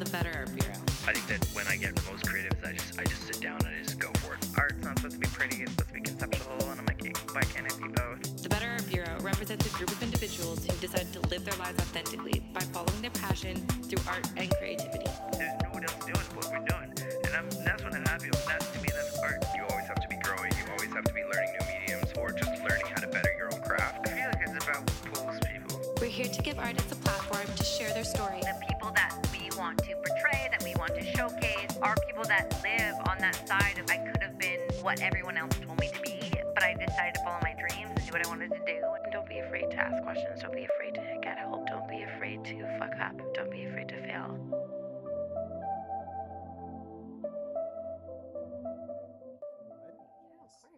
the Better Art Bureau. I think that when I get the most creative, I just I just sit down and I just go for it. Art's not supposed to be pretty, it's supposed to be conceptual, and I'm like, why can't it be both? The Better Art Bureau represents a group of individuals who decided to live their lives authentically by following their passion through art and creativity. There's no one else doing what we're doing, and I'm, that's what I'm happy with. That to me, that's art. You always have to be growing. You always have to be learning new mediums or just learning how to better your own craft. I feel like it's about pulls people. We're here to give artists that live on that side of I could have been what everyone else told me to be, but I decided to follow my dreams and do what I wanted to do. Don't be afraid to ask questions. Don't be afraid to get help. Don't be afraid to fuck up. Don't be afraid to fail.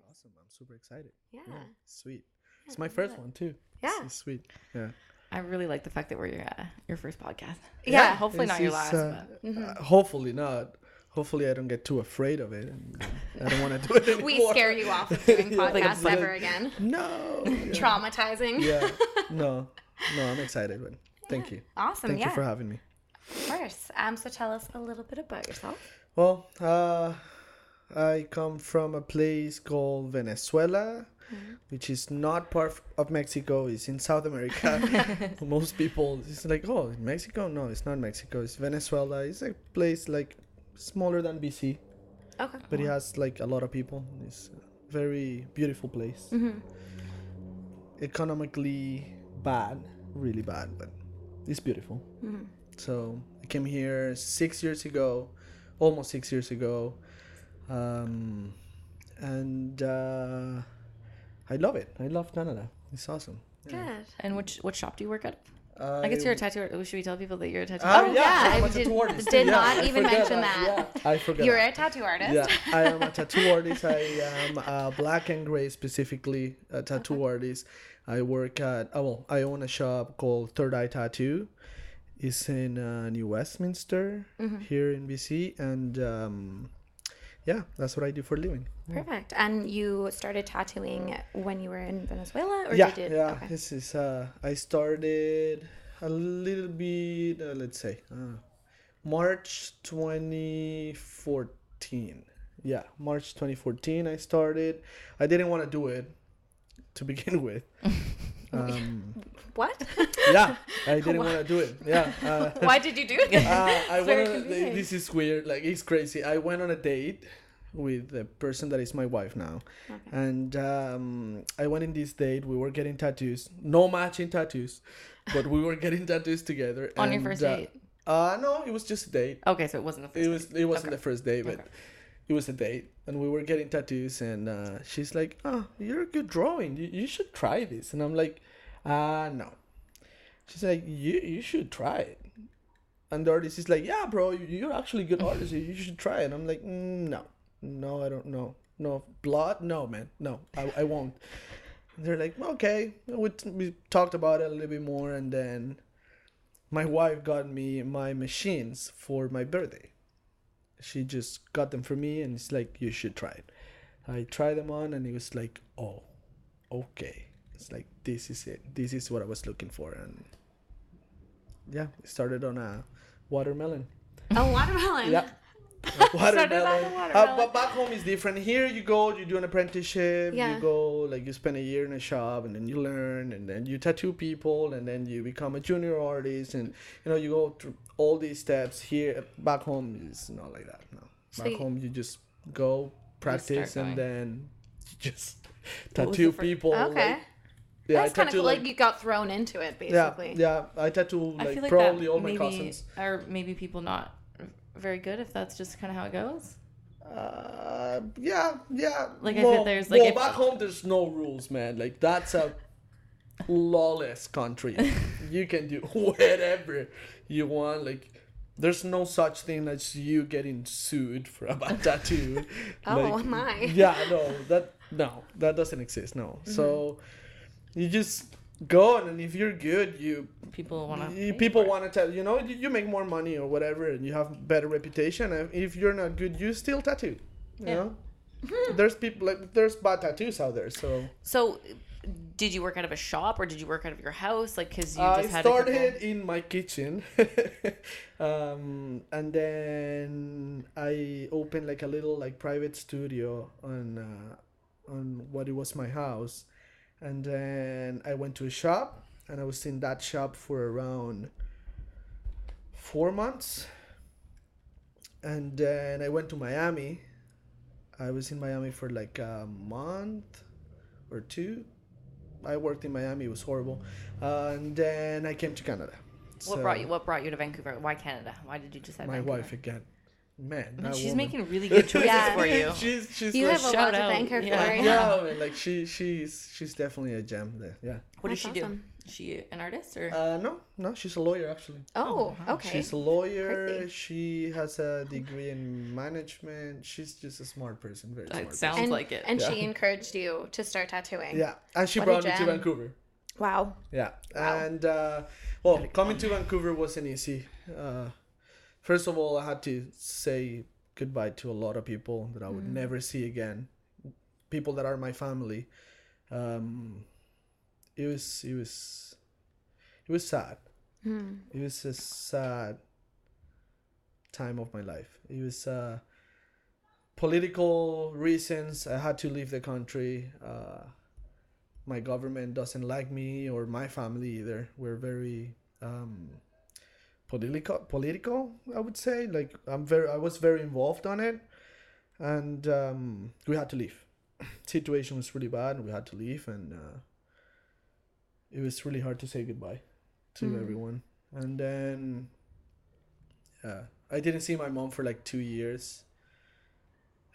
Awesome. I'm super excited. Yeah. Sweet. It's my first one too. Yeah. It's sweet. Yeah. I really like the fact that we're your uh, your first podcast. Yeah. hopefully not your last. uh, but. uh, hopefully not. Hopefully I don't get too afraid of it. And I don't want to do it anymore. We scare you off of doing Yeah, podcasts like- ever again. No. Yeah. Traumatizing. yeah. No. No, I'm excited. But thank you. Awesome. Thank yeah. you for having me. Of course. Um, so tell us a little bit about yourself. Well, uh, I come from a place called Venezuela, which is not part of Mexico. It's in South America. Most people, it's like, oh, Mexico? No, it's not Mexico. It's Venezuela. It's a place like smaller than BC, Okay. but it has like a lot of people. It's a very beautiful place. Mm-hmm. Economically bad, really bad, but it's beautiful. Mm-hmm. So I came here six years ago, almost six years ago, um, and uh, I love it. I love Canada. It's awesome. Good. And which what shop do you work at? Uh, I guess you're a tattoo. art- Should we tell people that you're a tattoo? Ah, Oh, yeah, I'm I a did- artist. did Yeah, not I even mention that. Yeah, I forgot. You're a tattoo artist. Yeah, I am a tattoo artist. I am a black and gray specifically a tattoo artist. I work at oh well, I own a shop called Third Eye Tattoo. It's in uh, New Westminster Mm-hmm. here in BC, and um, yeah, that's what I do for a living. Perfect. And you started tattooing when you were in Venezuela, or yeah, you did? yeah. Okay. This is uh, I started a little bit. Uh, let's say uh, March 2014. Yeah, March 2014. I started. I didn't want to do it to begin with. Um, What? yeah, I didn't want to do it. Yeah. Uh, Why did you do it? uh, I It's very went on, this is weird. Like it's crazy. I went on a date with the person that is my wife now, and um, I went in this date. We were getting tattoos, no matching tattoos, but we were getting tattoos together. On your and, first uh, date? Uh, no, it was just a date. Okay, so it wasn't a first It was it wasn't Okay. the first day, but Okay. it was a date, and we were getting tattoos. And uh, she's like, "Oh, you're a good drawing. You, you should try this." And I'm like, "Uh, no." She's like, "You you should try it." And the artist is like, "Yeah, bro, you- you're actually a good artist. You should try it." I'm like, mm, "No, no, I don't know. No blood. No, man. No, I, I won't." And they're like, "Okay." We we talked about it a little bit more, and then my wife got me my machines for my birthday. She just got them for me, and it's like you should try it. I tried them on, and it was like, oh, okay. It's like this is it. This is what I was looking for, and yeah, it started on a watermelon. A watermelon. Yeah. Started on a watermelon. Uh, but back home is different. Here you go, you do an apprenticeship. Yeah. You go like you spend a year in a shop, and then you learn, and then you tattoo people, and then you become a junior artist, and you know you go through all these steps. Here, back home is not like that. No, So back you- home you just go practice, going. and then you just tattoo the fir- people. Okay. like- yeah, That's kind of cool. Like, you got thrown into it, basically. yeah. I tattoo I like, feel like probably that all my maybe, cousins. or maybe people not very good if that's just kind of how it goes. Uh, yeah, yeah. Like, I said, there's, like, well, if- back home there's no rules, man. Like that's a lawless country. you can do whatever you want. Like, there's no such thing as you getting sued for a bad tattoo. Oh, Like, my. Yeah, no, that no, that doesn't exist. No, Mm-hmm. so you just go and if you're good, you People want to. people want to tell you know you, you make more money or whatever and you have better reputation and if you're not good you still tattoo you Yeah. know there's people like there's bad tattoos out there so So, did you work out of a shop or did you work out of your house? Like, cause you I just had a couple- started in my kitchen, um, and then I opened like a little like private studio on uh, on what it was my house, and then I went to a shop, and I was in that shop for around four months, and then I went to Miami. I was in Miami for like a month or two. I worked in Miami. It was horrible, uh, and then I came to Canada. What brought you? What brought you to Vancouver? Why Canada? Why did you decide? My Vancouver? wife again. Man, I mean, that she's woman. making really good choices Yeah. for you. she's she's You like, have a shout lot to thank her Yeah. for. yeah, man, like she she's she's definitely a gem there. Yeah. What does she That's do? Is she an artist or? Uh, no, no, she's a lawyer actually. Oh, okay. She's a lawyer. Crazy. She has a degree in management. She's just a smart person. Very smart. it sounds and, like it. And Yeah. she encouraged you to start tattooing. Yeah, and she What brought me to. Vancouver. Wow. Yeah, Wow. and uh, well, coming to Vancouver wasn't easy. Uh, first of all, I had to say goodbye to a lot of people that I would Mm. never see again. People that are my family. Um, it was it was it was sad. Hmm. It was a sad time of my life. It was uh, political reasons. I had to leave the country. Uh, my government doesn't like me or my family either. We're very um, political. Political, I would say. Like I'm very. I was very involved on it, and um, we had to leave. Situation was really bad. and We had to leave, and uh, it was really hard to say goodbye to Mm. everyone. And then, yeah, I didn't see my mom for like two years.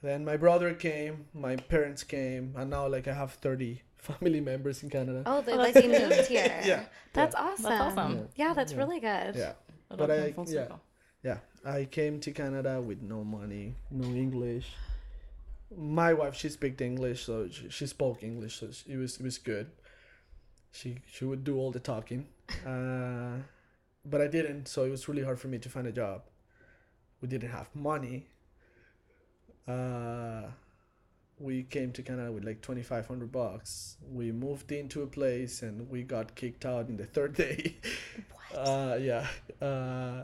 Then my brother came, my parents came, and now like I have thirty family members in Canada. Oh, they Oh, like that's they good. moved here. Yeah. That's Yeah. awesome. That's awesome. Yeah, that's Yeah. really good. Yeah, But I- yeah. circle. yeah. I came to Canada with no money, no English. My wife, she speaks English, so she, she spoke English, so it was it was good. She she would do all the talking, uh, but I didn't, so it was really hard for me to find a job. We didn't have money. Uh, we came to Canada with like twenty five hundred bucks. We moved into a place and we got kicked out in the third day. Uh, yeah. Uh,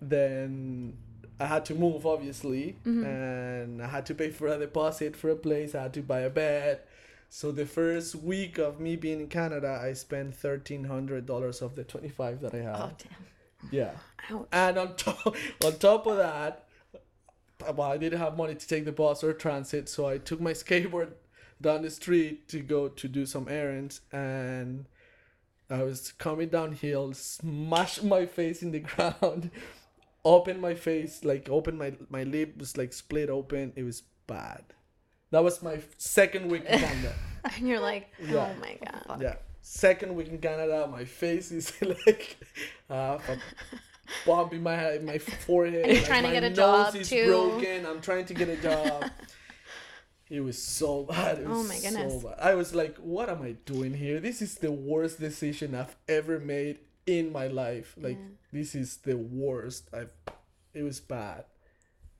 then I had to move, obviously, and I had to pay for a deposit for a place. I had to buy a bed. So the first week of me being in Canada, I spent thirteen hundred dollars of the twenty five that I had. Oh damn. Yeah, Ouch. and on top on top of that, well, I didn't have money to take the bus or transit, so I took my skateboard down the street to go to do some errands, and I was coming downhill, smashed my face in the ground, opened my face, like opened my my lip was like split open. It was bad. That was my second week in Canada. And you're like, Yeah. oh my god. Yeah. Second week in Canada, my face is like uh, a bump in my my forehead. And you're like, trying to get a nose job, is too. broken. I'm trying to get a job. it was so bad. It oh was Oh my goodness. So bad. I was like, what am I doing here? This is the worst decision I've ever made in my life. Like this is the worst. I've. It was bad.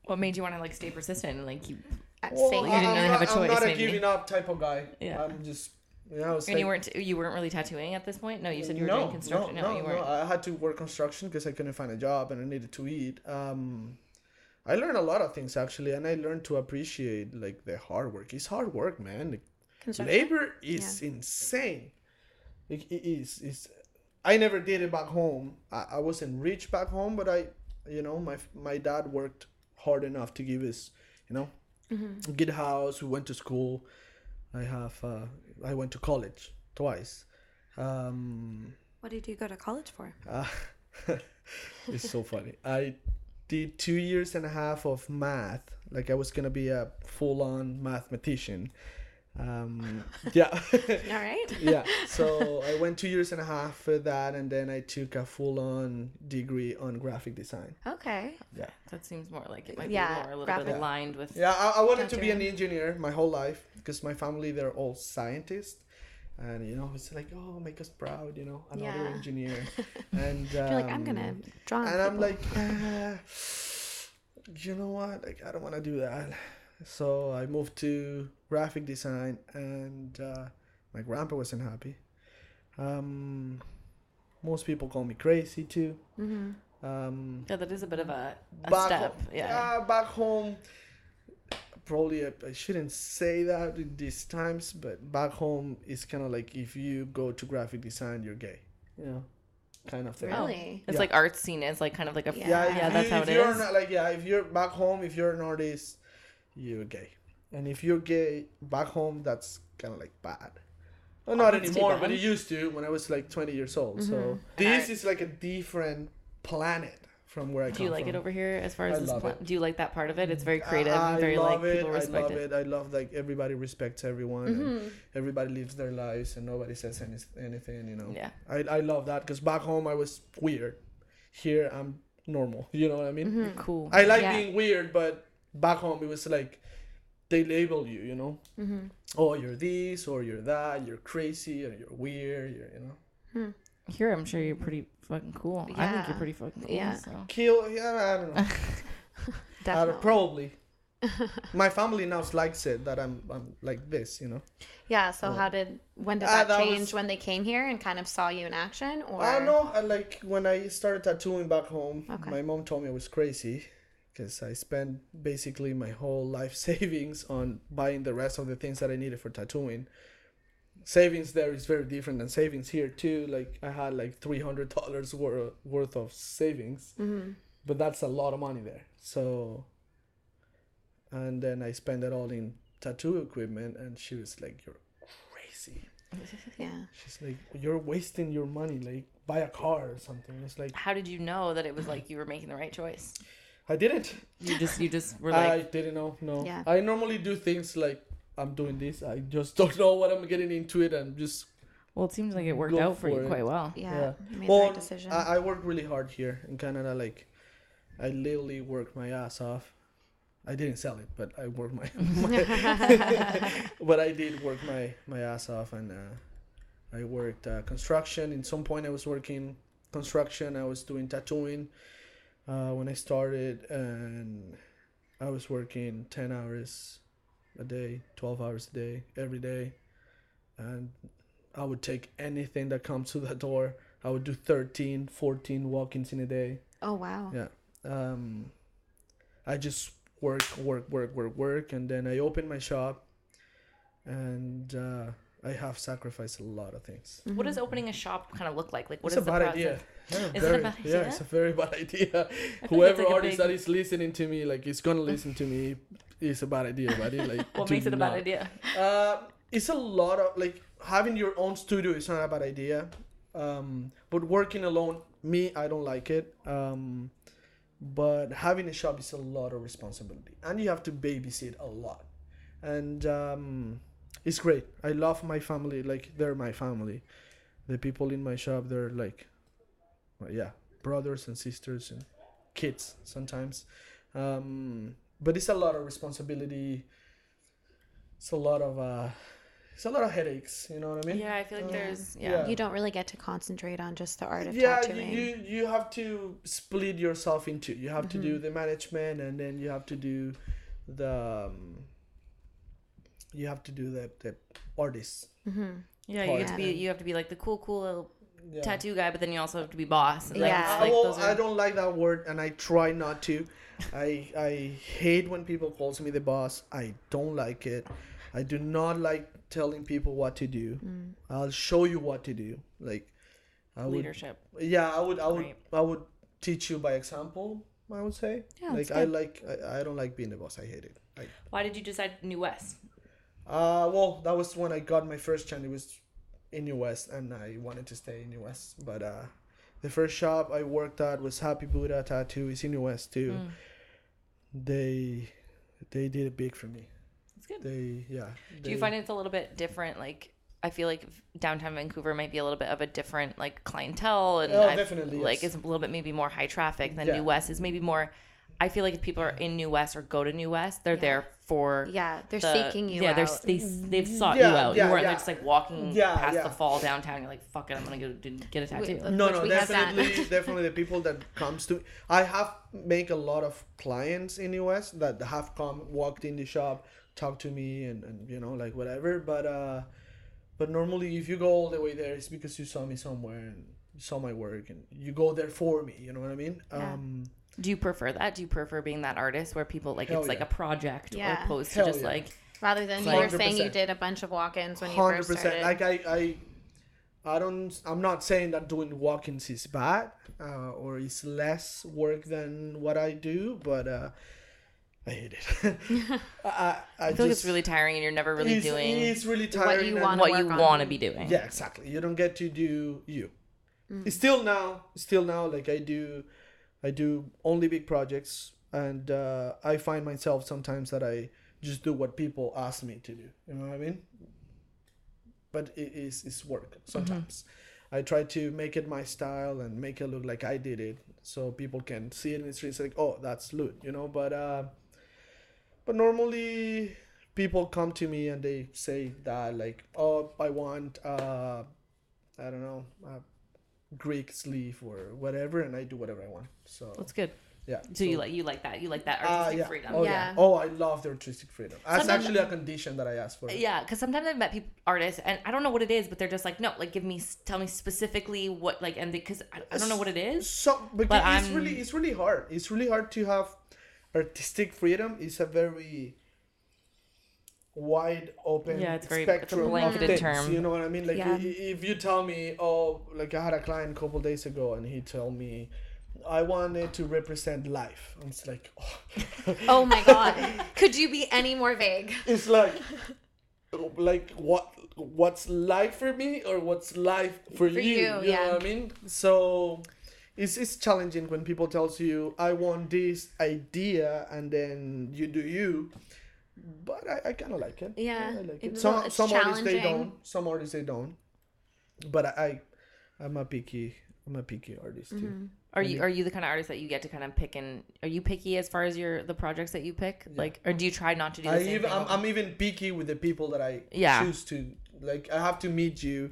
What made you want to like stay persistent and like keep? At Well, fake you I- didn't I'm really not, have a I'm not a maybe. giving up type of guy. Yeah. I'm just. You know, it's And you weren't you weren't really tattooing at this point. No, you said you were no, doing construction. No, No, no, you weren't. I had to work construction because I couldn't find a job and I needed to eat. Um, I learned a lot of things actually, and I learned to appreciate like the hard work. It's hard work, man. Like, construction. labor is insane. It, it is. It's. I never did it back home. I, I wasn't rich back home, but I, you know, my my dad worked hard enough to give us, you know, Mm-hmm. good house. We went to school. I have. Uh, I went to college twice. Um, What did you go to college for? uh, it's so funny. I did two years and a half of math. Like I was gonna be a full-on mathematician. Um, yeah, All right. yeah. So I went two years and a half for that, and then I took a full-on degree on graphic design. Okay. Yeah, That seems more like it might Yeah, be more a little graphic- bit aligned with. yeah. I, I wanted to be an engineer my whole life because my family they're all scientists. And you know, it's like, oh, make us proud, you know, another Yeah. engineer. And You're like, I'm gonna um, draw. on and I'm like, ah, you know what? Like, I don't want to do that. So I moved to graphic design, and uh, My grandpa wasn't happy. Um, most people call me crazy too. Mm-hmm. Um, Yeah, that is a bit of a, a back step. home, Yeah. back home. Probably I, I shouldn't say that in these times, but back home is kind of like if you go to graphic design, you're gay. You know, kind of thing. Really? It's Yeah. like art scene is like kind of like a Yeah. Yeah, if yeah, you, that's how if it you're is. Not, like yeah, if you're back home, if you're an artist, you're gay, and if you're gay back home, that's kind of like bad. Well, not anymore, but it used to when I was like 20 years old. So Mm-hmm. this is like a different planet from where I come Do you like from. it over here as far as I this love pla- it. Do you like that part of it? It's very creative, I, and very like love it. people I respect love it. it. I love like everybody respects everyone. Mm-hmm. everybody lives their lives and nobody says any, anything. You know. Yeah. I I love that because back home I was weird. Here I'm normal. You know what I mean? Mm-hmm. Cool. I like Yeah. being weird, but back home it was like they label you, you know. Mm-hmm. Oh, you're this or you're that. You're crazy or you're weird. You're you know. Here, I'm sure you're pretty fucking cool. I think you're pretty fucking cool. Yeah. So. Kill. Yeah, I don't know. Uh, probably. My family now likes it that I'm I'm like this, you know. Yeah. So how did when did Ah, that, that change was- when they came here and kind of saw you in action? Or I don't know. I like when I started tattooing back home. Okay. My mom told me I was crazy because I spent basically my whole life savings on buying the rest of the things that I needed for tattooing. Savings there is very different than savings here too. Like I had like three hundred dollars worth worth of savings, Mm-hmm. but that's a lot of money there. So, and then I spent it all in tattoo equipment, and she was like, "You're crazy." Yeah. She's like, "You're wasting your money. Like, buy a car or something." It's like How did you know that it was like you were making the right choice? I didn't. You just you just were I didn't know. No. Yeah. I normally do things like I'm doing this. I just don't know what I'm getting into it. and just Well, it seems like it worked out for for you it. quite well. Yeah. Yeah. You made well, the right decision. I, I work really hard here in Canada. Like, I literally worked my ass off. I didn't sell it, but I worked my, my but I did work my my ass off, and uh, I worked uh, construction. In some point, I was working construction. I was doing tattooing uh, when I started, and I was working ten hours a day, twelve hours a day, every day, and I would take anything that comes to the door. I would do 13, 14 walk-ins in a day. oh wow. Yeah. Um, I just work, work, work, work, work, and then I opened my shop, and uh, I have sacrificed a lot of things. What does opening a shop kind of look like? Like what it's is a the bad process? idea. Yeah, It a very- bad Yeah, it's a very bad idea. Whoever like artist big- that is listening to me, like, is gonna listen to me, is a bad idea, buddy. Like, What makes it a bad idea? Uh, it's a lot of like having your own studio is not a bad idea. Um, but working alone, me, I don't like it. Um, but having a shop is a lot of responsibility, and you have to babysit a lot. And um, it's great. I love my family. Like they're my family. The people in my shop, they're like, well, yeah, brothers and sisters and kids sometimes. Um, but it's a lot of responsibility it's a lot of uh it's a lot of headaches you know what i mean Yeah, I feel like Uh, there's yeah. yeah. You don't really get to concentrate on just the art of yeah you, tattooing. you you have to split yourself into you have to Mm-hmm. do the management and then you have to do the um, you have to do the the artists mm-hmm. Yeah, you have to be you have to be like the cool cool little yeah. tattoo guy, but then you also have to be boss. Like, Yeah. I, like well, those are- I don't like that word and I try not to. I I hate when people calls me the boss. I don't like it. I do not like telling people what to do. Mm. I'll show you what to do. Like I would leadership. yeah i would i would Right. i would teach you by example i would say Yeah, like that's i good. like I, I don't like being the boss i hate it I, Why did you decide New West? uh well that was when i got my first chance it was New West and i wanted to stay New West but uh the first shop i worked at was happy buddha tattoo it's New West too Mm. they they did it big for me It's good. they yeah Do you find it's a little bit different? Like I feel like downtown Vancouver might be a little bit of a different like clientele, and Oh, definitely, like yes. it's a little bit maybe more high traffic than Yeah. New West is maybe more. I feel like if people are in New West or go to New West, they're Yeah. there for Yeah, they're the- seeking you yeah, they're they, they've sought Yeah, you out. yeah, you weren't yeah. they're just like walking Yeah, past yeah. the fall downtown. You're like, fuck it, I'm gonna go do, get a tattoo. Wait, no no we have that. definitely definitely the people that comes to i have make a lot of clients in New West that have come walked in the shop talked to me and, and you know like whatever but uh but normally if you go all the way there it's because you saw me somewhere and saw my work and you go there for me you know what i mean Yeah. Do you prefer that? Do you prefer being that artist where people like Hell it's like a project Yeah. opposed to just yeah. like Rather than you Like- were saying you 100%. did a bunch of walk-ins when you hundred first percent. started. Like I, I, I don't. I'm not saying that doing walk-ins is bad uh, or is less work than what I do, but uh, I hate it. I, I, I feel like it's really tiring and you're never really it's, doing It's really What tiring. you and- wanna what work you on. want to be doing. Yeah, exactly. You don't get to do you. Mm. Still now, still now, like I do, I do only big projects, and uh, I find myself sometimes that I just do what people ask me to do. You know what I mean? But it is it's work sometimes. I try to make it my style and make it look like I did it, so people can see it in the streets like, oh, that's Lud, you know. But uh, but normally people come to me and they say that like, oh, I want uh, I don't know, uh, Greek sleeve or whatever, and I do whatever I want. So That's good. yeah. So, you like you like that. You like that Uh, artistic yeah. freedom. Oh yeah. Yeah. Oh, I love the artistic freedom. That's Sometimes- actually a condition that I asked for. Yeah, because sometimes I've met people, artists, and I don't know what it is, but they're just like, no, like give me, tell me specifically what, like, and because I, I don't know what it is. So, because But it's I'm- really, it's really hard. It's really hard to have artistic freedom. It's a very wide open Yeah, it's very- it's a spectrum of blanketed things, term. You know what I mean? Like Yeah. if you tell me, oh, like I had a client a couple days ago, and he told me. I wanted to represent life. And it's like, oh. oh my god. Could you be any more vague? it's like like what what's life for me or what's life for, For you, you, you yeah. know what i mean so it's, it's challenging when people tells you i want this idea and then you do you but i, I kind of like it Yeah, i like it it's- some, some artists they don't some artists they don't but i, I i'm a picky i'm a picky artist too Mm-hmm. Are you are you the kind of artist that you get to kind of pick and are you picky as far as your the projects that you pick? Like, or do you try not to do the I same even, thing? I'm, I'm even picky with the people that I Yeah. choose to like. I have to meet you.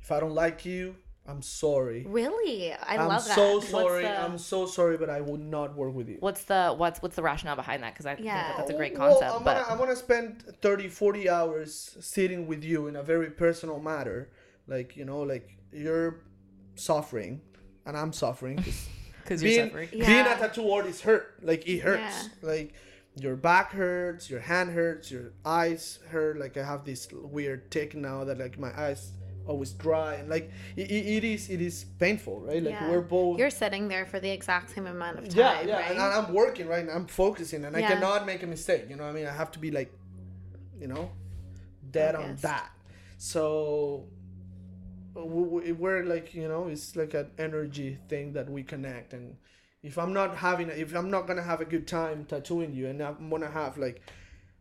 If I don't like you, I'm sorry. Really? I am love that. I'm so sorry. the- I'm so sorry, but I would not work with you. what's the what's what's the rationale behind that? Because I think Yeah. that that's a great Well, concept. I'm but gonna, I'm gonna spend 30, 40 hours sitting with you in a very personal matter. Like you know, like you're suffering, and I'm suffering. because you're being, suffering. being Yeah. a tattoo artist hurt. Like it hurts. Yeah. Like your back hurts, your hand hurts, your eyes hurt. Like I have this weird tick now that like my eyes always dry and like it, it, is it is painful, right? Like Yeah. we're both You're sitting there for the exact same amount of time, yeah, yeah, right? and I'm working right now. I'm focusing, and I cannot make a mistake. You know, I mean, I have to be like, you know, dead on that. So we're like, you know, it's like an energy thing that we connect. And if I'm not having, if I'm not gonna have a good time tattooing you, and I'm gonna have like,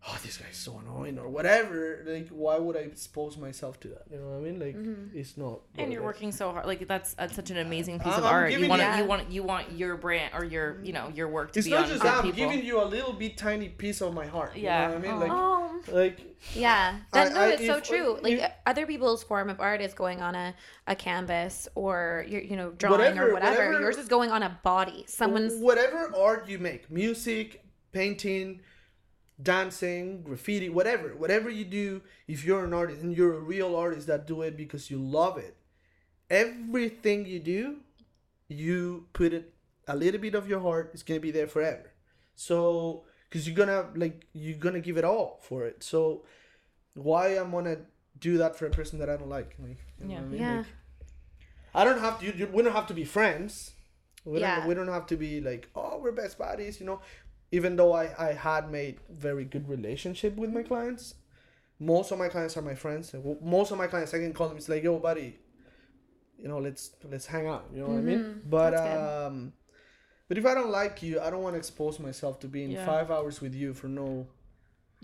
oh, this guy's so annoying or whatever, like, why would I expose myself to that? You know what I mean? Like, mm-hmm. it's not. and you're working so hard like that's, that's such an amazing piece I'm- of I'm art you want you- you want you want your brand or your you know your work to It's be not on just good that. I'm people giving you a little bit tiny piece of my heart. You Yeah. know what I mean? Like, oh, like yeah. I- no, I- it's so if- uh, true. Like you- other people's form of art is going on a, a canvas or you're, you know drawing or Whatever- whatever. whatever- Yours is going on a body. Someone's whatever art you make music painting dancing graffiti whatever whatever you do if you're an artist and you're a real artist that do it because you love it everything you do you put it a little bit of your heart it's gonna be there forever so because you're gonna like you're gonna give it all for it so why i'm gonna do that for a person that i don't like like you know Yeah. what I mean? Yeah. Like, I don't have to. You, you, we don't have to be friends. We Yeah. don't. We don't have to be like, oh, we're best buddies. You know, even though I I had made very good relationship with my clients, most of my clients are my friends. Most of my clients, I can call them. It's like, yo, buddy, you know, let's let's hang out. You know what I mean? Mhm. But That's good. um, but if I don't like you, I don't want to expose myself to being Yeah. five hours with you for no,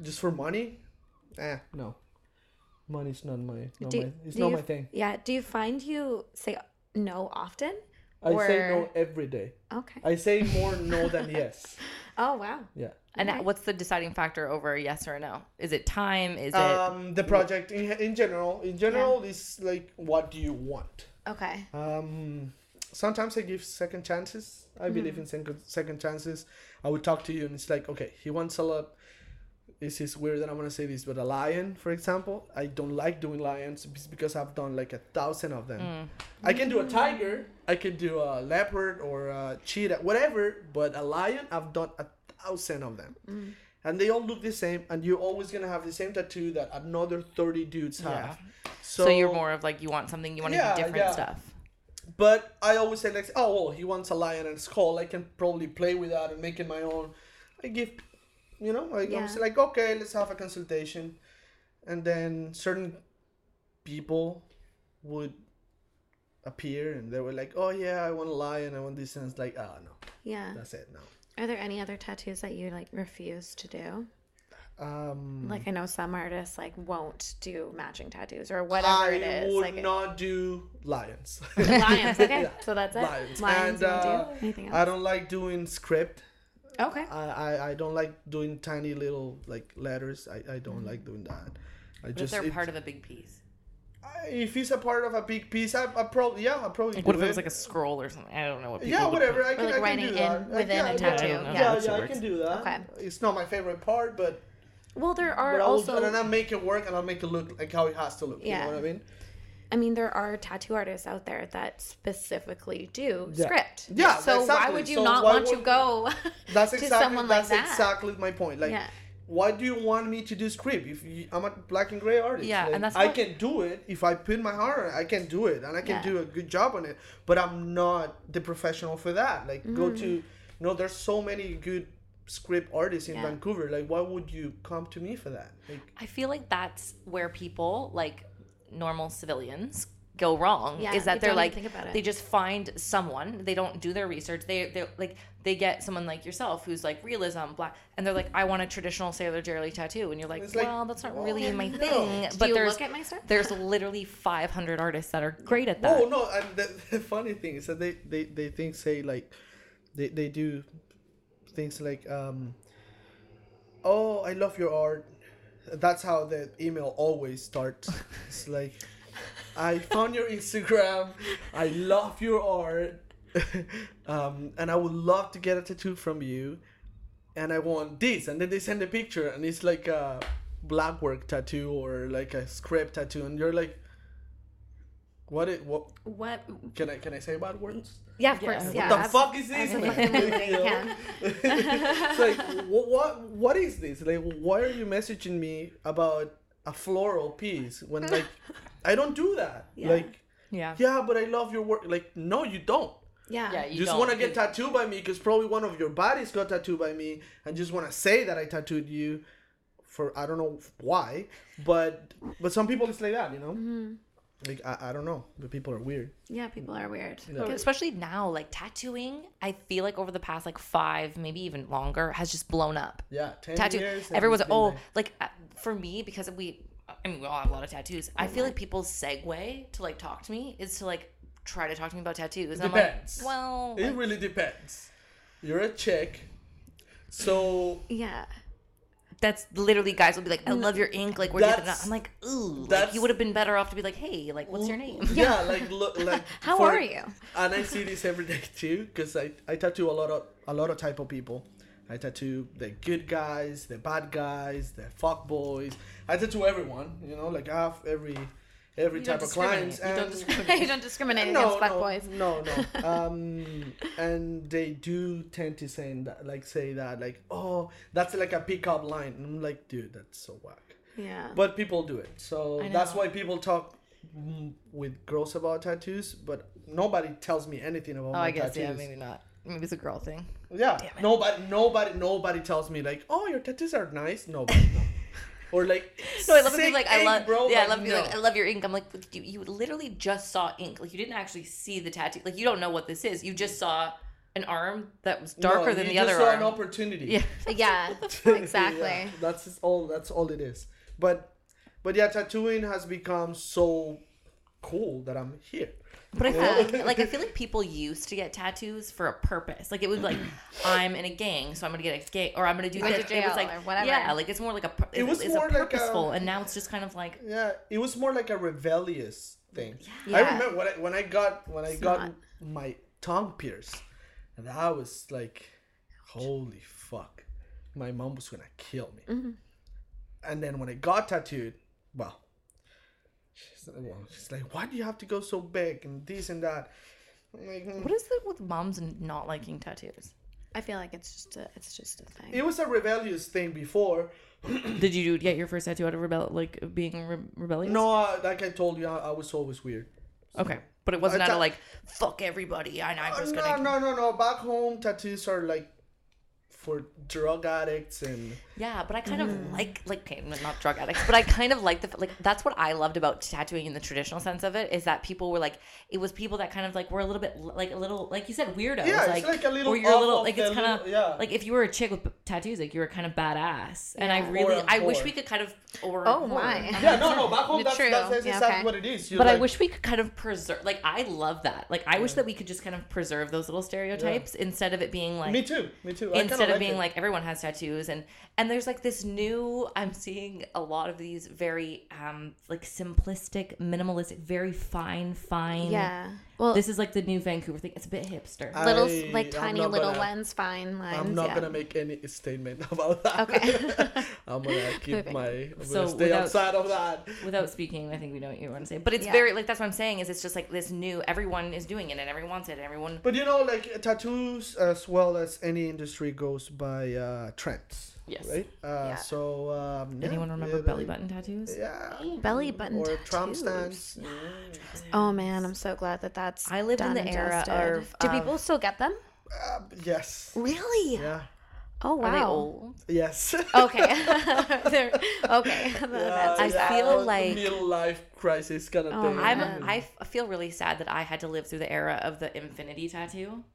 just for money. Eh, no. Money's not my, not Do- my it's not you- my thing. yeah. Do you find you say no often? I say no every day. Okay. I say more no than yes. Oh wow. Yeah. and Okay. what's the deciding factor over yes or no is it time is it Um, the project in, in general, in general, is like, what do you want? Okay. Um, sometimes I give second chances. I believe Mm-hmm. in second second chances. I would talk to you, and it's like, okay, he wants a lot. This is weird that I'm gonna say this, but a lion, for example, I don't like doing lions because I've done like a thousand of them. Mm. I can do a tiger, I can do a leopard or a cheetah, whatever, but a lion, I've done a thousand of them. Mm. And they all look the same, and you're always gonna have the same tattoo that another 30 dudes have. Yeah. So, So, you're more of like you want something, you want to Yeah, do different yeah. stuff. But I always say like, oh, well, he wants a lion and a skull. I can probably play with that and make it my own. I give, you know, I Yeah. was like, okay, let's have a consultation, and then certain people would appear and they were like, oh yeah, I want a lion, I want this, and it's like, oh no, Yeah. that's it, no. Are there any other tattoos that you like refuse to do? Um, Like I know some artists like won't do matching tattoos or whatever it is. I it is. would like not do lions. lions. Okay, Yeah. so that's it. lions. Lions. and uh, do anything else? I don't like doing script. Okay. I, I, I don't like doing tiny little like letters. I, I don't mm-hmm. like doing that. I But if they're it- part of a big piece. I- if it's a part of a big piece, I, I probably yeah, I probably Like, what if it it was like a scroll or something? I don't know what people yeah, whatever. put. I can, like I can writing do in that. within yeah, a tattoo. Yeah, Yeah, yeah, that shit I can do that. Okay. It's not my favorite part, but Well, there are but I'll, also. and I'll make it work and I'll make it look like how it has to look. Yeah. You know what I mean? I mean, there are tattoo artists out there that specifically do Yeah. script. Yeah, So why would you So not why want to go That's to exactly someone like that's that? exactly my point. Like, Yeah. why do you want me to do script if you, I'm a black and gray artist? Yeah, Like, and that's I what- can do it if I put my heart. I can do it, and I can Yeah. do a good job on it. But I'm not the professional for that. Like, go to, Mm-hmm. you know, there's so many good script artists in Yeah. Vancouver. Like, why would you come to me for that? Like, I feel like that's where people, like normal civilians, go wrong. Yeah, is that they're like think about it. they just find someone. They don't do their research. They they like they get someone like yourself who's like realism, black, and they're like, I want a traditional Sailor Jerry tattoo, and you're like, It's like, well, that's not well, really my no. thing. Do But you there's look at my stuff? there's literally 500 artists that are great at that. oh no! And the, the funny thing is that they they they think say like, they they do things like um. Oh, I love your art. That's how the email always starts. It's like, I found your Instagram. I love your art, um, and I would love to get a tattoo from you. And I want this, and then they send a picture, and it's like a black work tattoo or like a script tattoo, and you're like, what? It what? What? Can I can I say bad words? Yeah, of course. What Yeah. the abs- fuck is this? absolutely, You you know? can. it's like what, what what is this? Like why are you messaging me about a floral piece when like I don't do that? Yeah. Like Yeah. yeah, but I love your work. Like no, you don't. Yeah. Yeah, You, you, just don't. want to get tattooed by me because probably one of your bodies got tattooed by me, and just want to say that I tattooed you for I don't know why, but but some people it's like that, you know. Mm-hmm. Like I, I don't know, but people are weird. Yeah, people are weird. Yeah. especially now like tattooing i feel like over the past like five maybe even longer has just blown up Yeah, ten tattoo years. everyone's like oh like- like uh, for me because we i mean we all have a lot of tattoos i feel like people's segue to like talk to me is to like try to talk to me about tattoos and i'm like Depends. well It like, really depends. You're a chick, so Yeah. That's literally guys will be like i mm. love your ink like where'd you get that i'm like ooh like you would have been better off to be like hey like what's your mm. name yeah, like look, like How for- are you? And I see this every day too, because I I tattoo a lot of a lot of type of people. I tattoo the good guys, the bad guys, the fuck boys. I tattoo everyone, you know, like I have every every You type of clients. You don't discriminate. you don't discriminate no, against no, boys. no, no. Um, and they do tend to say that, like, say that, like, oh, that's like a pickup line. And I'm like, dude, that's so whack. Yeah. But people do it, so that's why people talk mm, with girls about tattoos. But nobody tells me anything about tattoos. oh my i guess tattoos. yeah maybe not maybe it's a girl thing Yeah, nobody, nobody, nobody tells me like, oh, your tattoos are nice. Nobody. No. Or like, No, I love sick it. Like I love, bro. yeah, I love you. Like. I love your ink. I'm like, you, you literally just saw ink. Like you didn't actually see the tattoo. Like you don't know what this is. You just saw an arm that was darker No, than you the just other saw arm. an opportunity. yeah, Yeah. Yeah, Exactly. that's all. That's all it is. But, but yeah, tattooing has become so cool that I'm here. But I feel like, like I feel like people used to get tattoos for a purpose. Like it was like, I'm in a gang, so I'm gonna get a gang, or I'm gonna do Went this. to it was like, or whatever. yeah, like it's more like a. pur- It was it's more a like a- purposeful, and now it's just kind of like, Yeah, it was more like a rebellious thing. I Yeah. remember when I when I got when I got my tongue pierced, and I was like, "Holy fuck!" My mom was gonna kill me. Mm-hmm. and then when I got tattooed, well, well, she's like, why do you have to go so big and this and that? Like, "Hmm." What is it with moms and not liking tattoos? I feel like it's just a it's just a thing. It was a rebellious thing before. Did you get your first tattoo out of rebel like being re- rebellious? No, uh, like I told you, I, I was always weird. Okay, but it wasn't I out of like fuck everybody and I'm Uh, just no, gonna. no, no, no. Back home, tattoos are like for drug addicts and Yeah, but I kind of mm-hmm. like like okay, not drug addicts, but I kind of like the like that's what I loved about tattooing in the traditional sense of it is that people were like it was people that kind of like were a little bit like a little like you said weirdos Yeah, it's like, like a little or you're a little like it's kind of yeah. like if you were a chick with tattoos like you were kind of badass and I really Or a I wish we could kind of or Oh my. yeah, no, no. Back home, that's, True. that's, that's Yeah, exactly okay. what it is. You're But I wish we could kind of preserve like I love that like I wish that we could just kind of preserve those little stereotypes instead of it being like Me too. Me too. I kinda instead of being it. like everyone has tattoos and and there's like this new i'm seeing a lot of these very um like simplistic minimalistic very fine fine yeah. Well, this is like the new vancouver thing it's a bit hipster I- little I'm like tiny little gonna- lens, fine lines. I'm not yeah. gonna make any statement about that. Okay. I'm gonna keep Moving. my. I'm So stay without- outside of that. without speaking i think we know what you want to say but it's Yeah. very like that's what i'm saying is it's just like this new everyone is doing it and everyone wants it and everyone But you know, like tattoos, as well as any industry, goes by uh, trends. Yes. Right. Uh, Yeah. So. Um, yeah, anyone remember yeah, belly button tattoos Yeah. Belly button Or tattoos. Tramp stamps. Oh man, I'm so glad that that's. I lived in the era dusted. of, Do people still get them? Uh, yes. Really? Yeah. Oh are they wow. old Yes. Okay. They're, okay. That's I sad. feel like- middle life crisis kind of Oh, thing. i'm man. i f- feel really sad that i had to live through the era of the infinity tattoo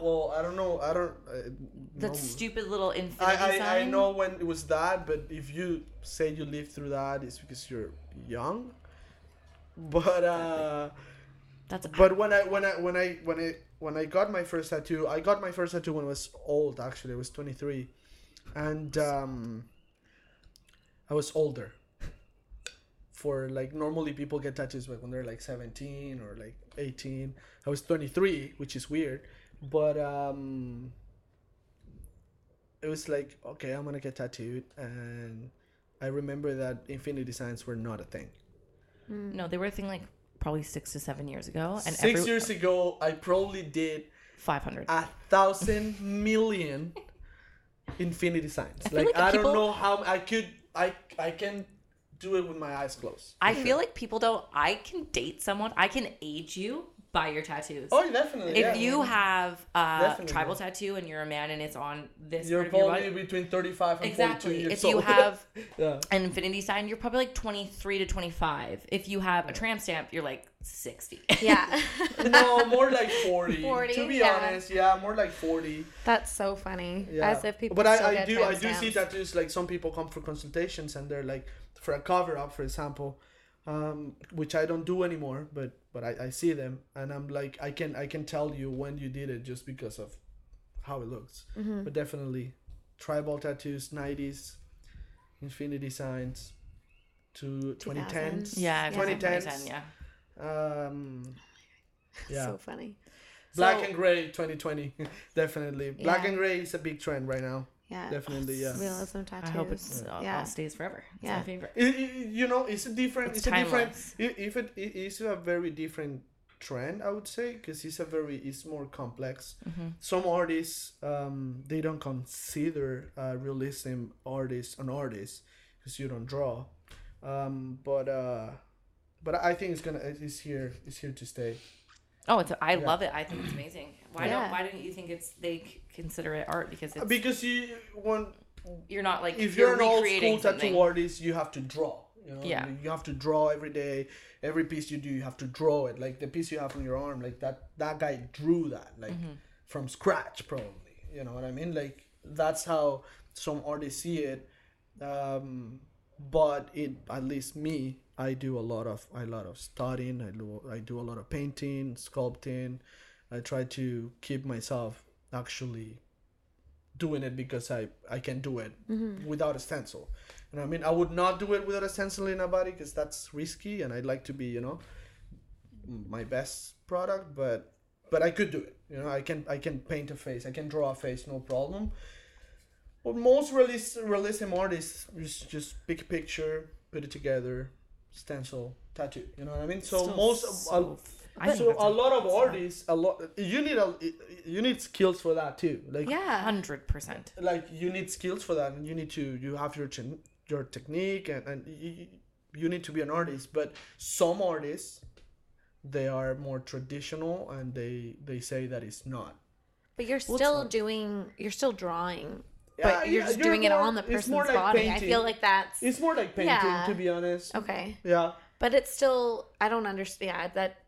Well, I don't know. I don't. Uh, that know. stupid little infinity I, I, I know when it was that, but if you say you lived through that, it's because you're young. But uh, That's but when I when I when I when I when I got my first tattoo, I got my first tattoo when I was old. Actually, I was 23, and um, I was older. For like normally people get tattoos when they're like 17 or like 18. I was 23, which is weird, but um, it was like okay, I'm gonna get tattooed, and I remember that infinity signs were not a thing. no, they were a thing like probably six to seven years ago, and Six every, years ago, I probably did five hundred. a thousand million infinity signs. feel Like, like I people- don't know how I could. I I can do it with my eyes closed. I feel like people don't. I can date someone. I can age you by your tattoos. Oh, definitely. if yeah. you have a Definitely. tribal tattoo and you're a man and it's on this you're part of your probably body, between 35 and 42 exactly. years If you old. have yeah. an infinity sign, you're probably like 23 to 25. If you have a tramp stamp, you're like 60. Yeah. no, more like 40. 40, to be yeah. honest, yeah, more like 40. That's so funny. Yeah. As if people But still I, I get do I tramp do see tattoos like some people come for consultations and they're like for a cover up, for example, um, which I don't do anymore, but but I, I see them and I'm like I can I can tell you when you did it just because of how it looks. Mm-hmm. But definitely tribal tattoos, 90s, infinity signs to 2010s. yeah, Yeah. 2010s. 2010, yeah. Um, yeah. So funny. Black So- and gray 2020 definitely. Black Yeah. and gray is a big trend right now. Yeah. Definitely, yeah. Realism tattoos. I hope it's all, yeah. all stays forever. It's Yeah. my favorite. It, it- you know, it's a different. It's, It's a different. timeless. i- If it, it is a very different trend, I would say, because it's a very it's more complex. Mm-hmm. Some artists, um, they don't consider uh, realism artist an artist because you don't draw. Um, but uh, but I think it's gonna it's here it's here to stay. Oh, it's I love it. I think it's amazing. Why Yeah. don't Why don't you think it's they consider it art because it's Because you when you're not like if you're, an old school recreating tattoo artist, you have to draw. You know, Yeah. you, you have to draw every day. Every piece you do, you have to draw it. Like the piece you have on your arm, like that. That guy drew that, like Mm-hmm. from scratch, probably. You know what I mean? Like that's how some artists see it. Um, but it, at least me, I do a lot of a lot of studying. I do I do a lot of painting, sculpting. I try to keep myself actually doing it because I I can do it mm-hmm. without a stencil. You know, I mean, I would not do it without a stencil in a body because that's risky, and I'd like to be, you know, my best product. But but I could do it. You know, I can I can paint a face, I can draw a face, no problem. Well, most release realism artists is just pick a picture, put it together, stencil, tattoo. You know what I mean? So Still most so- a, I think so a lot of that's artists, a lot you need a you need skills for that too. Like Yeah. Hundred percent. like you need skills for that, and you need to you have your chen- your technique, and and you, you need to be an artist. But some artists, they are more traditional, and they they say that it's not. But you're still not- doing. You're still drawing. Yeah, but you're yeah, just you're doing it on the person's more like body. I feel like that's It's more like painting, Yeah. to be honest. okay. Yeah. But it's still. I don't understand. Yeah, that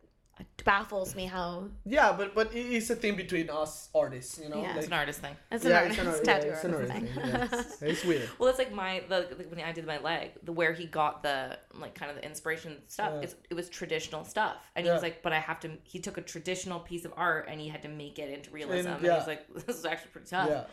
baffles me how Yeah, but but it's a thing between us artists, you know. Yeah. like, It's an artist thing. it's an yeah, artist, it's an art, tattoo yeah, it's an artist artist thing. thing. yeah. It's weird. Well, it's like my the, the when I did my leg, the where he got the like kind of the inspiration stuff. Yeah. It's, it was traditional stuff, and he was like, "But I have to." He took a traditional piece of art and he had to make it into realism. And, he was like, "This is actually pretty tough."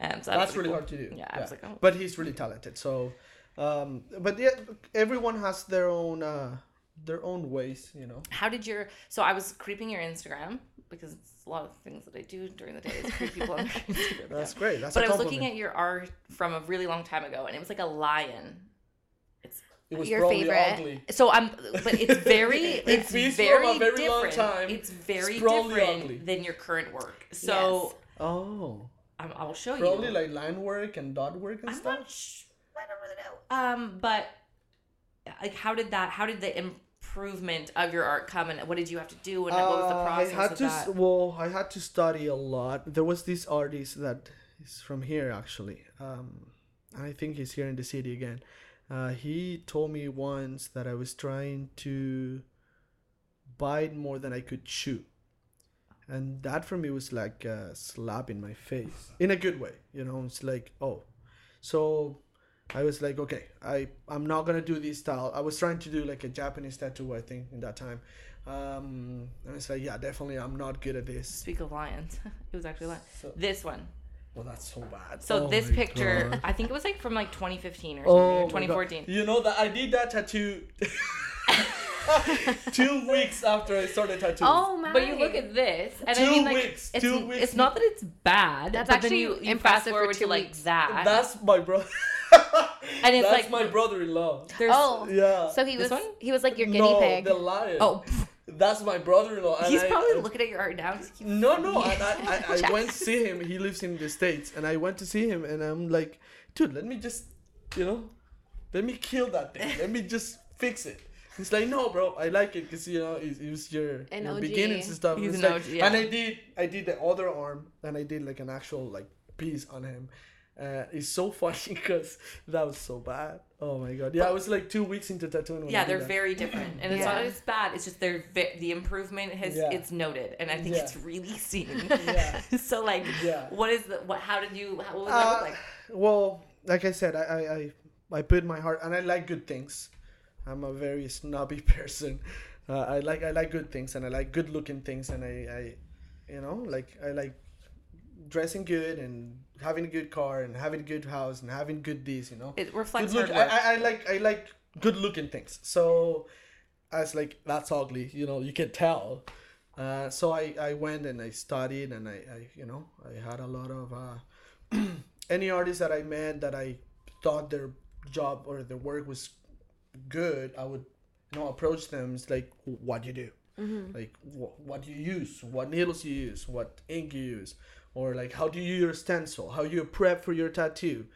Yeah, And so that's was really cool. hard to do. Yeah, I was like, "Oh." but he's really talented. So, um, but yeah, everyone has their own uh, their own ways, you know. How did your so I was creeping your Instagram because it's a lot of things that I do during the day is creep people on their Instagram. That's account. great. That's But a I was looking at your art from a really long time ago, and it was like a lion. It's It was Your favorite. ugly. so I'm, but it's very, it's feeds from very, a very long different. time. It's very It's different ugly. than your current work. So Oh, I'm, I'll show probably you. like line work and dot work and I'm stuff. Sh- I don't really know. Um, but like, how did that? How did the improvement of your art come, and what did you have to do, and what was the Uh, process I had of to that? well, I had to study a lot. There was this artist that is from here actually. Um, I think he's here in the city again. Uh, he told me once that I was trying to bite more than I could chew, and that for me was like a slap in my face in a good way. You know, it's like oh, so I was like, okay, I I'm not gonna do this style. I was trying to do like a Japanese tattoo, I think, in that time. Um, and it's like, yeah, definitely, I'm not good at this. Speak of lions, it was actually lion. So- this one. Well, that's so bad. So Oh this picture, God. I think it was like from like 2015 or something, Oh, or 2014. You know that I did that tattoo two weeks after I started tattooing. Oh my! But you look at this, and Two I mean, like, weeks, it's, two weeks. it's not that it's bad. That's actually you, you impressive for forward two to like weeks. that. That's my brother. And it's That's like- my brother-in-law. There's, Oh, Yeah. so he was one? he was like your guinea no, pig. the lion. oh, that's my brother-in-law. and he's I- probably looking at your art now. No, no, and I, I, I went to see him. He lives in the States, and I went to see him, and I'm like, dude, let me just, you know, let me kill that thing. Let me just fix it. He's like, no, bro, I like it because you know it, it was your, An your OG. beginnings and stuff. He's an like- OG, yeah. And I did, I did the other arm, and I did like an actual like piece on him. Uh, it's so funny because that was so bad. Oh my god! Yeah, I was like two weeks into tattooing. when I yeah, did they're that. very different, and it's not Yeah. that it's bad. It's just they're ve- the improvement has Yeah. it's noted, and I think Yeah. it's really seen. Yeah. so like, Yeah. what is the what? How did you? How, what was that Uh, look like? Well, like I said, I, I, I, I put my heart, and I like good things. I'm a very snobby person. Uh, I like I like good things, and I like good looking things, and I, I, you know, like I like dressing good and having a good car and having a good house and having good this, you know. It reflects good look. I, I, I like I like good looking things. So, I was like, that's ugly. You know, you can tell. Uh, so I, I went and I studied and I, I you know I had a lot of uh, any artist that I met that I thought their job or their work was good I would you know approach them it's like what do you do like wh- what do you use what needles you use what ink you use or like how do you use your stencil how you prep for your tattoo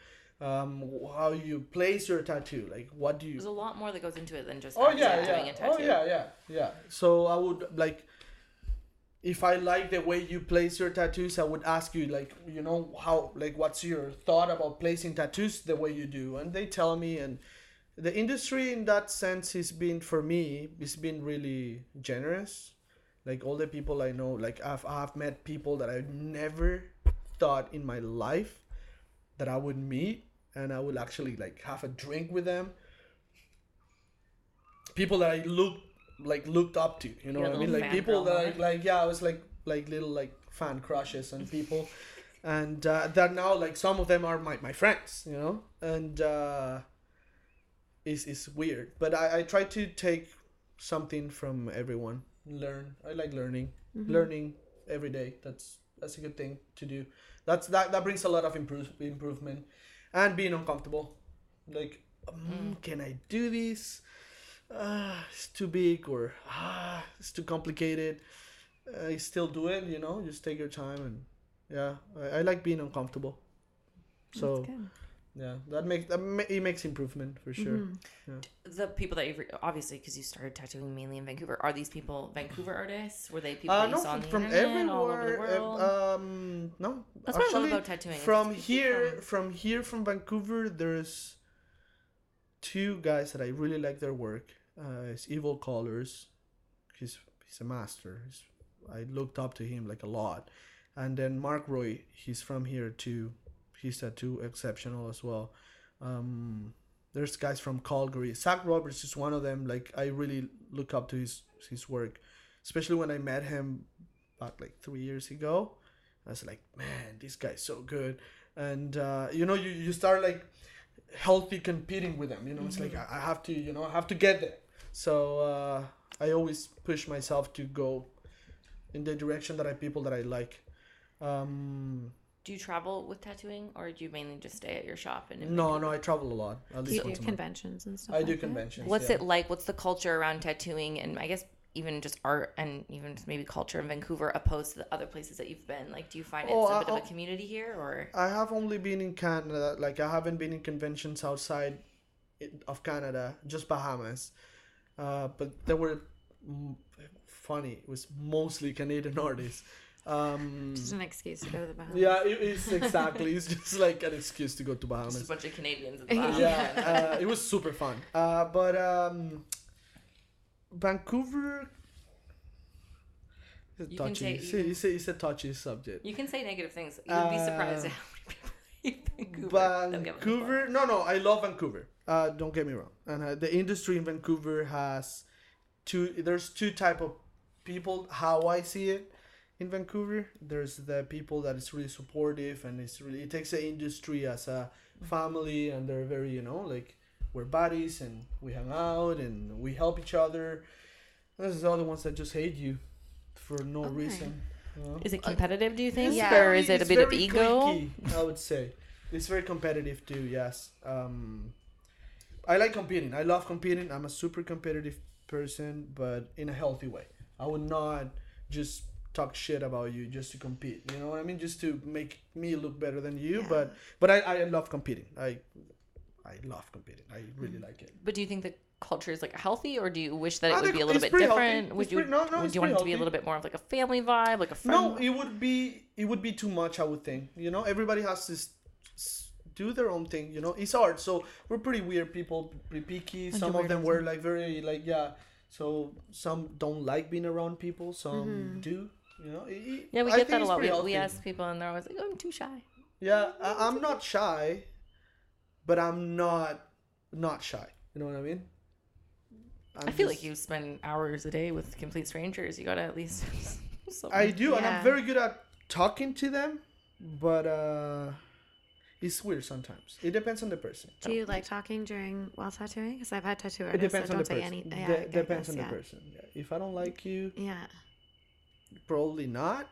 um, how you place your tattoo like what do you There's a lot more that goes into it than just Oh yeah, doing yeah. a tattoo. Oh yeah, yeah, yeah. So I would like if I like the way you place your tattoos, I would ask you like, you know, how like what's your thought about placing tattoos the way you do? And they tell me and the industry in that sense has been for me, it's been really generous. Like all the people I know, like I've I've met people that I've never thought in my life that I would meet and I would actually like have a drink with them people that I looked like looked up to. You know what I mean? Like people that I like. Yeah, I was like like little like fan crushes on people, and uh, that now like some of them are my my friends. You know, and uh, it's it's weird, but I I try to take something from everyone. Learn. I like learning. Learning every day. That's that's a good thing to do. That's that that brings a lot of improve, improvement, and being uncomfortable. Like, um, can I do this? Uh, it's too big or ah, it's too complicated. I still do it. You know, just take your time and yeah, I, I like being uncomfortable. So. Yeah, that makes that ma- it makes improvement for sure. Mhm. The people that you've re- obviously because you started tattooing mainly in Vancouver. Are these people Vancouver artists? Were they people Uh, that you no, saw from, the from internet all over the everywhere. world? uh, Um, no, That's what I love about tattooing. From it's people here, from- from here, from Vancouver, there's two guys that I really like their work. Uh, it's Evil Colors. He's he's a master. He's, I looked up to him like a lot, and then Mark Roy. He's from here too. He's tattoo exceptional as well. Um, there's guys from Calgary. Zach Roberts is one of them. Like I really look up to his his work, especially when I met him back like three years ago. I was like, man, this guy's so good, and uh, you know, you you start like healthy competing with them. You know, it's like I, I have to, you know, I have to get there. So uh, I always push myself to go in the direction that I people that I like. Um, Do you travel with tattooing, or do you mainly just stay at your shop? And no, no, I travel a lot. At Do least you do once a month. conventions and stuff? I like do that? conventions. What's yeah. it like? What's the culture around tattooing, and I guess even just art and even just maybe culture in Vancouver opposed to the other places that you've been? Like, do you find it's Oh, a I- bit of a I'll- community here, or I have only been in Canada. Like I haven't been in conventions outside of Canada, just Bahamas. Uh, but they were mm, funny. It was mostly Canadian artists. Um, Just an excuse to go to the Bahamas. yeah, it is exactly. It's just like an excuse to go to Bahamas. just a bunch of Canadians? In the Bahamas? Yeah, uh, it was super fun. Uh, but um, Vancouver. It's a You can touchy. say- It's you a- can- it's, a, it's a touchy subject. You can say negative things. You would be surprised Uh, at how many people hate Vancouver. They'll give it a Vancouver. No, no, I love Vancouver. Uh, don't get me wrong. And uh, the industry in Vancouver has two. There's two type of people. How I see it in Vancouver, there's the people that is really supportive and it's really it takes the industry as a family and they're very you know like we're buddies and we hang out and we help each other. There's the other ones that just hate you for no Okay. reason. you know? Is it competitive? Do you think, Yeah. or is it a it's bit of very ego? cliquey, I would say it's very competitive too. Yes, um, I like competing. I love competing. I'm a super competitive person, but in a healthy way. I would not just talk shit about you just to compete. You know what I mean? Just to make me look better than you. Yeah. But but I, I love competing. I I love competing. I really mm. like it. But do you think the culture is like healthy, or do you wish that it I would be a little bit pretty healthy. different? Would It's you pretty- no, no, would you want it to be a little bit more of like a family vibe, like a friend? No, it would be it would be too much. I would think. You know, everybody has to s- s- do their own thing. You know, it's art. So we're pretty weird people, pretty picky. Some of of them were like very like yeah. So some don't like being around people. Some mm-hmm. do. You know. It- it- yeah, we I get think that a lot. We, pretty we ask people, and they're always like, "Oh, I'm too shy." Yeah, I, I'm not shy, but I'm not not shy. You know what I mean? i I'm feel just- like you spend hours a day with complete strangers. You gotta at least. I do, and I'm very good at talking to them, but uh, it's weird sometimes. It depends on the person. Do you like talking during while tattooing? Because I've had tattoo It artists depends that on don't the say person. any. Yeah, De- depends this, on yeah. the person. Yeah. If I don't like you, Yeah. Probably not.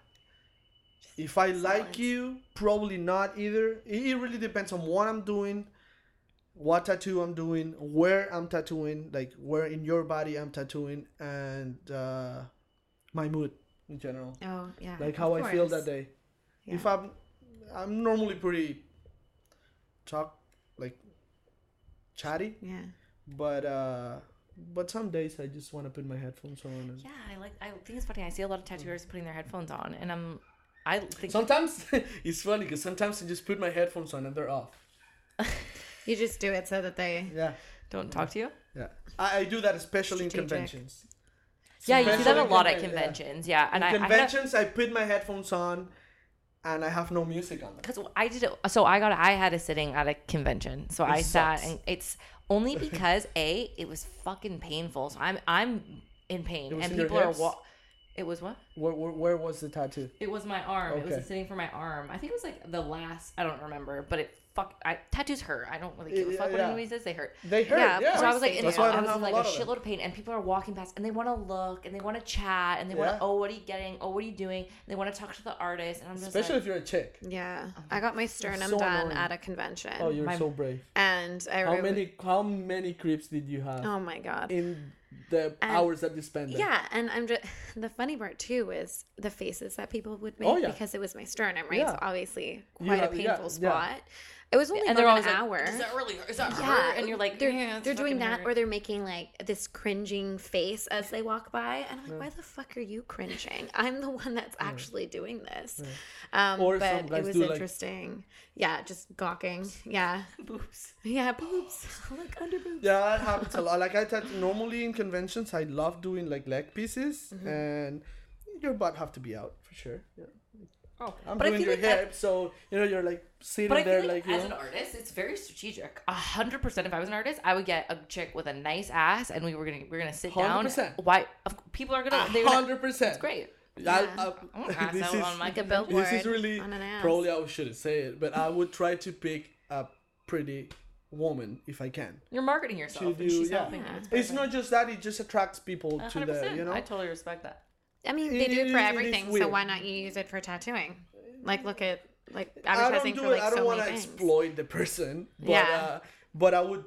If I like you, probably not either. It, really depends on what I'm doing, what tattoo I'm doing, where I'm tattooing, like where in your body I'm tattooing, and uh, my mood in general, Oh yeah. like how I feel that day. Yeah. If I'm, I'm normally pretty talk like chatty, Yeah. but uh, but some days I just want to put my headphones on. And Yeah, I like. I think it's funny. I see a lot of tattooers putting their headphones on, and I'm. I think Sometimes it's funny because sometimes I just put my headphones on and they're off. You just do it so that they. Yeah, don't talk to you. yeah. I, I do that especially in conventions. Yeah, you see that a lot at conven- yeah. conventions. Yeah, and in I, I had conventions, I, put my headphones on, and I have no music on them. because I did it. So I got. I had a sitting at a convention. So I sat, and it's only because a it was fucking painful. So I'm I'm in pain, It was and in people are wa- It was what? Where, where, where was the tattoo? It was my arm. It was sitting for my arm. I think it was like the last. I don't remember, but it fuck. I, tattoos hurt. I don't really give a Yeah, fuck what yeah. anybody says. They hurt. They hurt. Yeah, Yeah, So I was like, in, that's why I I was have in like lot a shitload of pain, and people are walking past, and they want to look, and they want to chat, and they want Yeah. to, oh, what are you getting? Oh, what are you doing? And they want to talk to the artist, and I'm just Especially like, if you're a chick. Yeah, oh I got my sternum so done annoying. at a convention, Oh, you're My- so brave. and I How re- many how many creeps did you have Oh my god. in the And- hours that you spent there? Yeah, and I'm just the funny part too is the faces that people would make Oh, yeah. because it was my sternum, right? Yeah. So obviously quite have- a painful yeah. spot. It was only and they're about always an like, hour. Is that really? Is that yeah, hurt? And you're like, they're yeah, they're doing that, hurt. or they're making like this cringing face as they walk by, and I'm like, why the fuck are you cringing? I'm the one that's actually doing this. Um, Or some but guys it was do, like- interesting. yeah, just gawking. Yeah, boobs. yeah, boobs. like under boobs. Yeah, that happens a lot. Like I tattoo normally in conventions, I love doing like leg pieces, Mm-hmm. and your butt have to be out for sure. Yeah. Oh, I'm but I doing feel your like I- hip, so you know you're like sitting But I there feel like, like, you as know. an artist, it's very strategic. A hundred percent. If I was an artist, I would get a chick with a nice ass, and we were gonna we're gonna sit down. 100%. Why? People are gonna. They're hundred percent. it's great. I, Yeah. I, I want ass this out is on my Like a convention. billboard this is really on an ass. probably I shouldn't say it, but I would try to pick a pretty woman if I can. You're marketing yourself, To and do- she's yeah. helping you. It's, It's not just that; it just attracts people A to hundred the you know. I totally respect that. I mean, they do it it for is- it is everything, so why not you use it for tattooing? Like, look at like I don't advertising do for it. I don't so want to exploit the person, but Yeah. uh, but I would.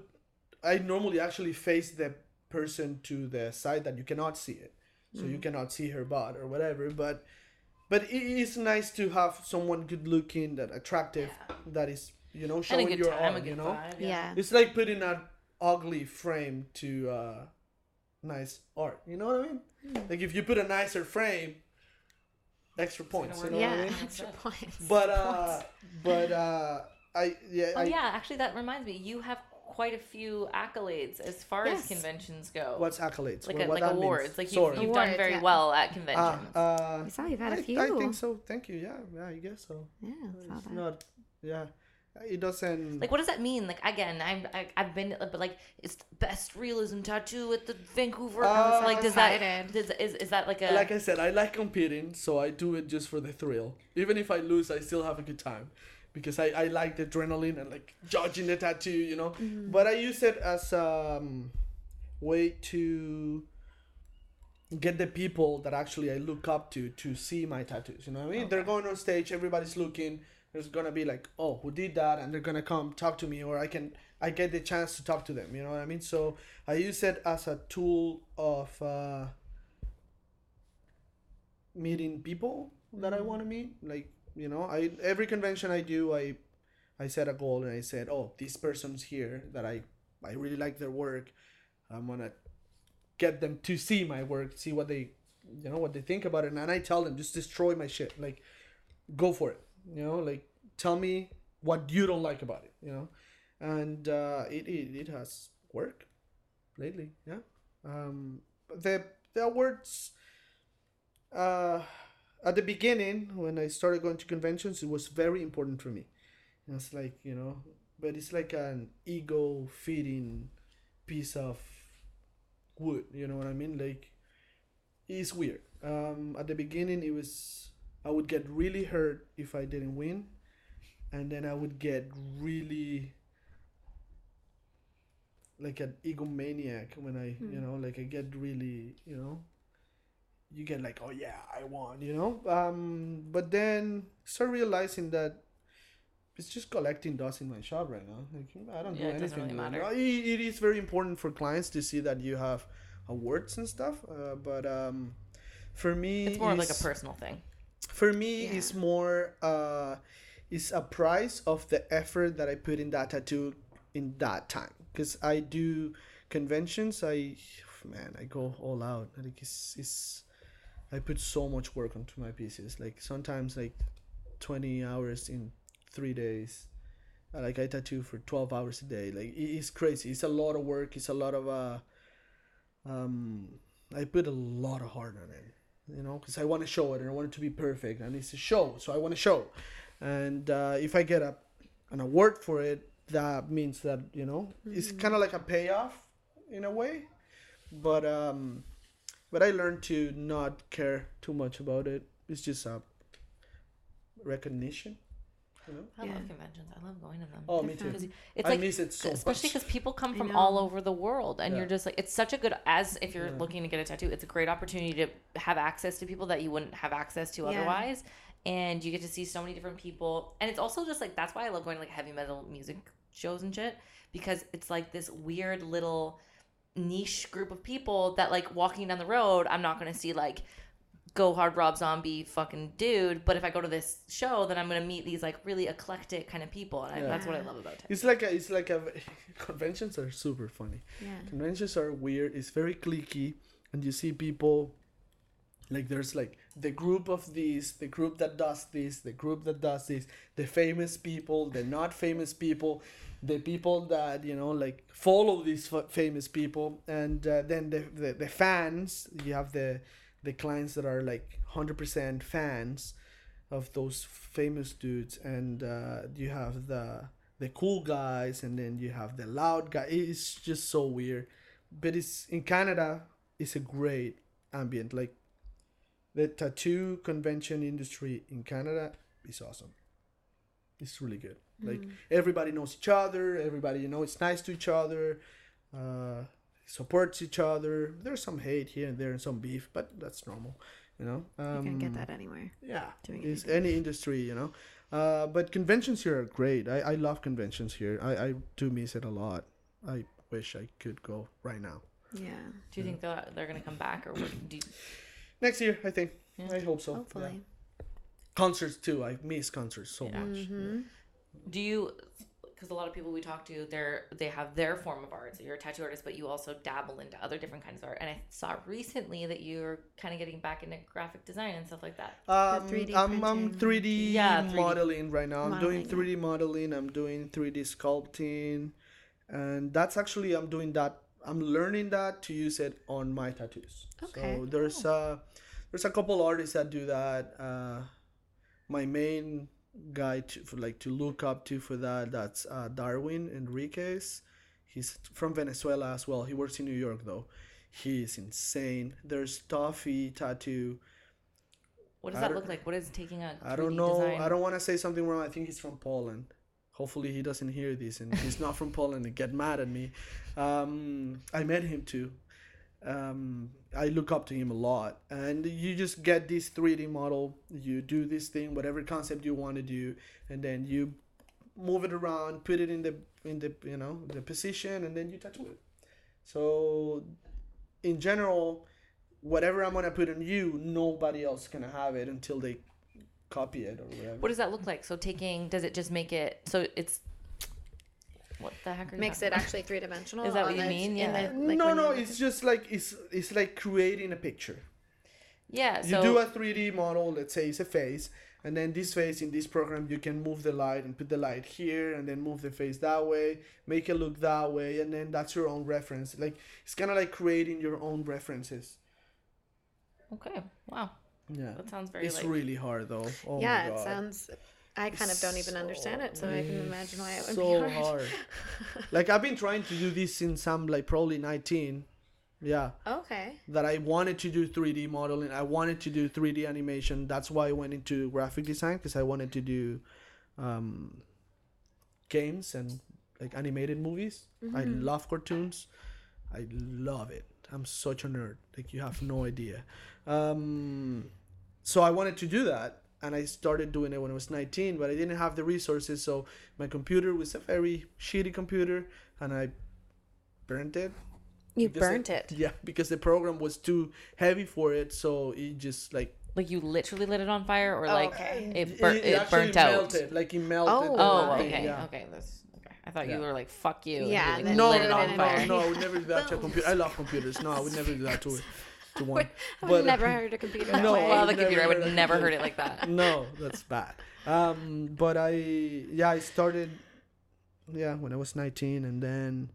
I normally actually face the person to the side that you cannot see it, so Mm. you cannot see her butt or whatever. But but it is nice to have someone good looking, that attractive, that is you know showing your time, a You know, vibe. Yeah. it's like putting an ugly frame to uh, nice art. You know what I mean? Hmm. Like if you put a nicer frame, extra points. You know what I Yeah, mean? extra points. But uh, but uh, I yeah. Oh I, yeah, actually, that reminds me. You have quite a few accolades as far Yes. as conventions go. What's accolades? like What- a, what like that means? awards? Like you've, you've done very yeah. well at conventions. uh, I saw you've had I, a few. I think so. Thank you. Yeah, yeah, I guess so. Yeah, saw It's that. not. Yeah, it doesn't. like what does that mean? Like again, I'm I, I've been but like it's the best realism tattoo at the Vancouver. Uh, like does that does, is is that like a like I said, I like competing, so I do it just for the thrill. Even if I lose, I still have a good time because I, I like the adrenaline and like judging the tattoo, you know. But I use it as um way to get the people that actually I look up to to see my tattoos. You know what I mean? They're going on stage, everybody's looking. There's gonna be like, oh, who did that? And they're gonna come talk to me, or I can I get the chance to talk to them. You know what I mean? So I use it as a tool of. Uh, meeting people that I want to meet. Like you know, I every convention I do, I I set a goal and I said, oh, this person's here that I I really like their work. I'm gonna get them to see my work, see what they you know what they think about it, and I tell them just destroy my shit, like go for it. You know, like tell me what you don't like about it. You know, and uh, it, it it has worked lately. Yeah. Um, the the awards uh, at the beginning when I started going to conventions, it was very important for me. And It's like you know, but it's like an ego feeding piece of wood. You know what I mean? Like it's weird. Um, at the beginning, it was I would get really hurt if I didn't win, and then I would get really like an egomaniac when I you know like I get really you know you get like oh yeah i won you know um but then start realizing that it's just collecting dust in my shop right now like i don't Yeah, do it doesn't anything really matter. it, it is very important for clients to see that you have awards and stuff uh, but um for me it's more of like a personal thing. For me it's more uh it's a price of the effort that i put in that tattoo in that time. Because i do conventions i man i go all out. Like it's, it's i put so much work onto my pieces. Like sometimes like 20 hours in three days. Uh, like i tattoo for 12 hours a day. Like it's crazy. It's a lot of work. It's a lot of uh um i put a lot of heart on it you know because i want to show it and i want it to be perfect and it's a show so i want to show and uh, if i get a an award for it that means that you know it's kind of like a payoff in a way but um but I learned to not care too much about it. It's just a recognition. You know? I Yeah. love conventions. I love going to them. Oh, me too. Because it's I like miss it so especially because people come from all over the world and you're just like it's such a good as if you're Yeah. looking to get a tattoo it's a great opportunity to have access to people that you wouldn't have access to Yeah. otherwise and you get to see so many different people and it's also just like that's why i love going to like heavy metal music shows and shit because it's like this weird little niche group of people that like walking down the road i'm not going to see like go hard rob zombie fucking dude but if i go to this show then i'm going to meet these like really eclectic kind of people and I, that's what i love about it It's like a, it's like a conventions are super funny. Yeah. Conventions are weird. It's very cliquey, and you see people like there's like the group of these, the group that does this, the group that does this, the famous people, the not famous people, the people that you know like follow these f- famous people, and uh, then the, the the fans. You have the the clients that are like hundred percent fans of those famous dudes, and uh, you have the the cool guys, and then you have the loud guy. It's just so weird, but it's in Canada. It's a great ambient. Like the tattoo convention industry in Canada is awesome. It's really good. Like everybody knows each other. Everybody, you know, it's nice to each other. Uh, supports each other. There's some hate here and there and some beef, but that's normal. You know. Um, You can get that anywhere. yeah doing it's any industry you know uh, but conventions here are great I, I love conventions here I, I do miss it a lot i wish i could go right now Yeah. Do you think they're, they're going to come back or what do you, next year i think Yeah. i hope so yeah. Hopefully. concerts too i miss concerts so Yeah. much Mm-hmm. do you because a lot of people we talk to they're they have their form of art so you're a tattoo artist but you also dabble into other different kinds of art and i saw recently that you're kind of getting back into graphic design and stuff like that um, 3D I'm, I'm 3D, Yeah, 3D. modeling right now. I'm doing 3D modeling. I'm doing 3D sculpting, and that's actually I'm doing that. I'm learning that to use it on my tattoos. Okay. So there's a there's a couple artists that do that. Uh, my main guy to for like to look up to for that that's uh, Darwin Enriquez. He's from Venezuela as well. He works in New York though. He is insane. There's Toffee tattoo. what does I that look like what is taking a I don't know. design? I don't want to say something wrong. I think he's from Poland. Hopefully he doesn't hear this and he's not from Poland and get mad at me. Um, I met him too. Um, I look up to him a lot, and you just get this 3D model. You do this thing, whatever concept you want to do, and then you move it around, put it in the in the you know the position, and then you tattoo it. So, in general, whatever I'm gonna put on you, nobody else gonna have it until they copy it or whatever. what does that look like so taking does it just make it so it's what the heck Makes it about? actually three dimensional. Is that what you mean? Yeah. no, no, it's just like it's it's like creating a picture. yeah So... You do a 3D model, let's say it's a face, and then this face in this program you can move the light and put the light here and then move the face that way, make it look that way, and then that's your own reference. Like it's kind of like creating your own references. okay wow Yeah. that sounds very It's like really hard though. Oh yeah, my it sounds. I kind of don't even understand it, so I can imagine why it would so be hard. hard. like I've been trying to do this since I'm like probably 19. Yeah. Okay. that I wanted to do 3D modeling. I wanted to do 3D animation. That's why I went into graphic design because I wanted to do um, games and like animated movies. I love cartoons. I love it. I'm such a nerd. Like you have no idea. Um, so I wanted to do that, and I started doing it when I was 19. But I didn't have the resources, so my computer was a very shitty computer, and I burnt it You because burnt the- it. Yeah, because the program was too heavy for it, so it just like like you literally lit it on fire or oh, like okay. it, bur- it, actually burnt out melted, like it melted. Oh. the oh thing, okay yeah. okay that's okay i thought Yeah. you were like fuck you Yeah, you, like, No, lit no, it no, on no, fire no, I would never do that to a computer. I love computers. No, I would never do that to to one. I've But- never heard a computer that No, way. well the would computer i would heard never it. heard it like that no, that's bad. Um, but I yeah, I started yeah when I was nineteen, and then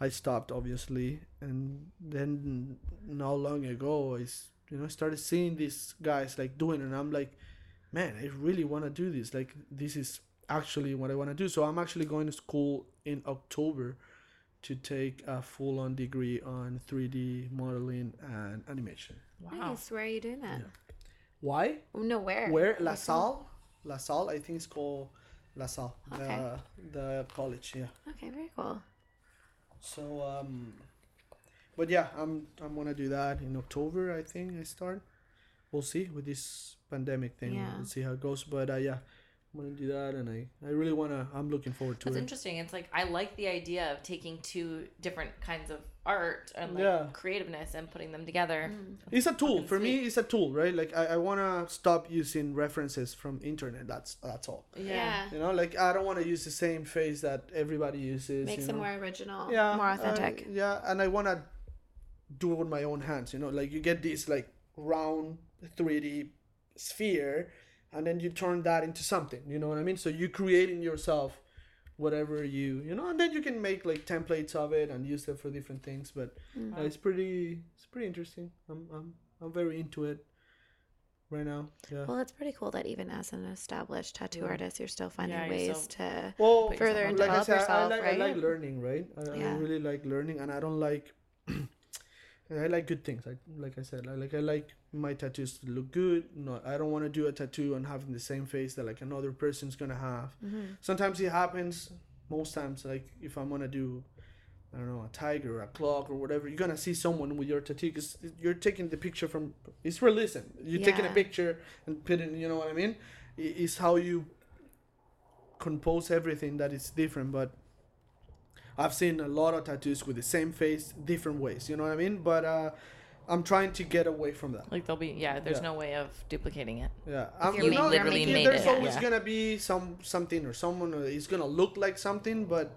I stopped obviously, and then not long ago I s- you know started seeing these guys like doing, it, and I'm like, man, I really want to do this. Like this is actually what I want to do. So I'm actually going to school in October to take a full-on degree on 3D modeling and animation. Wow. Nice. Where are you doing that? Why? Oh, No, where? Where La Salle? La Salle, I think it's called La Salle, Okay. the the college. Yeah. Okay, very cool. So um, but yeah, I'm I'm gonna do that in October. I think I start. We'll see with this pandemic thing. Yeah. We'll see how it goes. But uh, yeah, I'm gonna do that, and I I really wanna. I'm looking forward to That's it. interesting. It's like I like the idea of taking two different kinds of art and like Yeah. creativeness and putting them together. Mm. It's a tool Fucking for me. It's a tool, right? Like I, I wanna stop using references from internet. That's that's all. Yeah. You know, like I don't want to use the same face that everybody uses. Makes you it know? more original. yeah, More authentic. yeah, and I want to do it with my own hands. You know, like you get this like round 3D sphere, and then you turn that into something. You know what I mean? So you creating yourself whatever you you know, and then you can make like templates of it and use them for different things. But uh, it's pretty it's pretty interesting. I'm I'm I'm very into it right now. Yeah. Well, it's pretty cool that even as an established tattoo artist, you're still finding Yeah, ways still- to. well further and like I develop said, I yourself, like, I like learning, right? I, I really like learning, and I don't like. I like good things. I, like I said, I like I like my tattoos to look good. No, I don't want to do a tattoo and having the same face that like another person's gonna have. Mm-hmm. Sometimes it happens. Most times, like if I'm gonna do, I don't know, a tiger or a clock or whatever, you're gonna see someone with your tattoo because you're taking the picture from. It's realism. You're taking a picture and putting. You know what I mean? It's how you compose everything that is different but i've seen a lot of tattoos with the same face different ways you know what i mean but uh i'm trying to get away from that Like there'll be yeah, there's Yeah. no way of duplicating it. yeah i'm not- literally yeah, made there's it, always yeah. gonna be some something or someone is gonna look like something but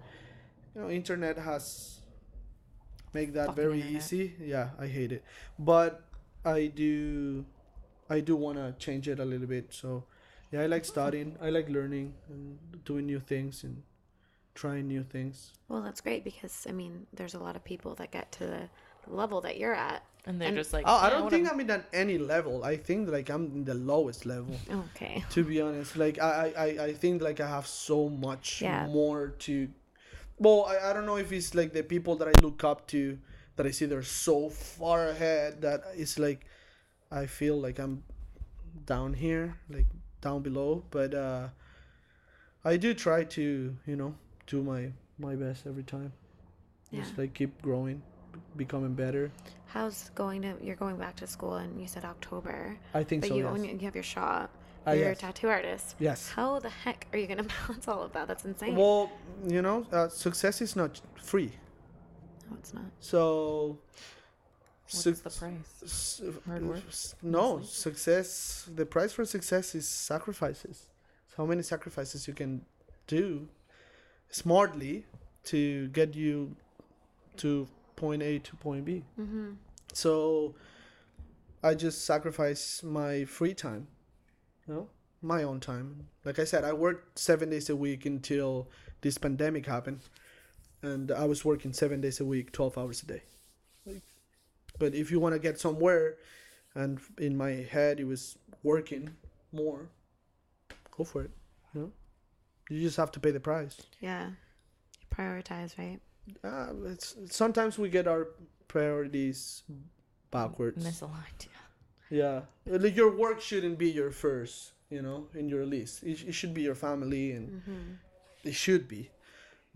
you know internet has make that Fucking very internet. easy yeah i hate it but i do i do want to change it a little bit so yeah i like studying i like learning and doing new things and trying new things Well, that's great because I mean, there's a lot of people that get to the level that you're at. And they're And- just like oh i don't think whatever." i'm in at any level i think like i'm in the lowest level Okay. to be honest like i i I- i think like i have so much Yeah. more to well I, I don't know if it's like the people that i look up to that i see they're so far ahead that it's like i feel like i'm down here like down below but uh i do try to you know do my my best every time Yeah. just like keep growing becoming better How's going to? You're going back to school, and you said October, i think but so you yes. own you have your shop. Ah, you're yes. a tattoo artist. yes How the heck are you gonna balance all of that? That's insane. well you know uh, success is not free no, it's not. So, What's suc- the price? s- Hard work, s- No, success. The price for success is sacrifices. It's how many sacrifices you can do smartly to get you to point A to point B. Mm-hmm. So, I just sacrifice my free time. You know, my own time. Like I said, I worked seven days a week until this pandemic happened, and I was working seven days a week, twelve hours a day. Like, but if you want to get somewhere, and in my head it was working more, go for it. You know, you just have to pay the price. Yeah. You prioritize, right? Uh, it's sometimes we get our priorities backwards. Misaligned. Yeah, like your work shouldn't be your first, you know, in your list. It, it should be your family, and it should be.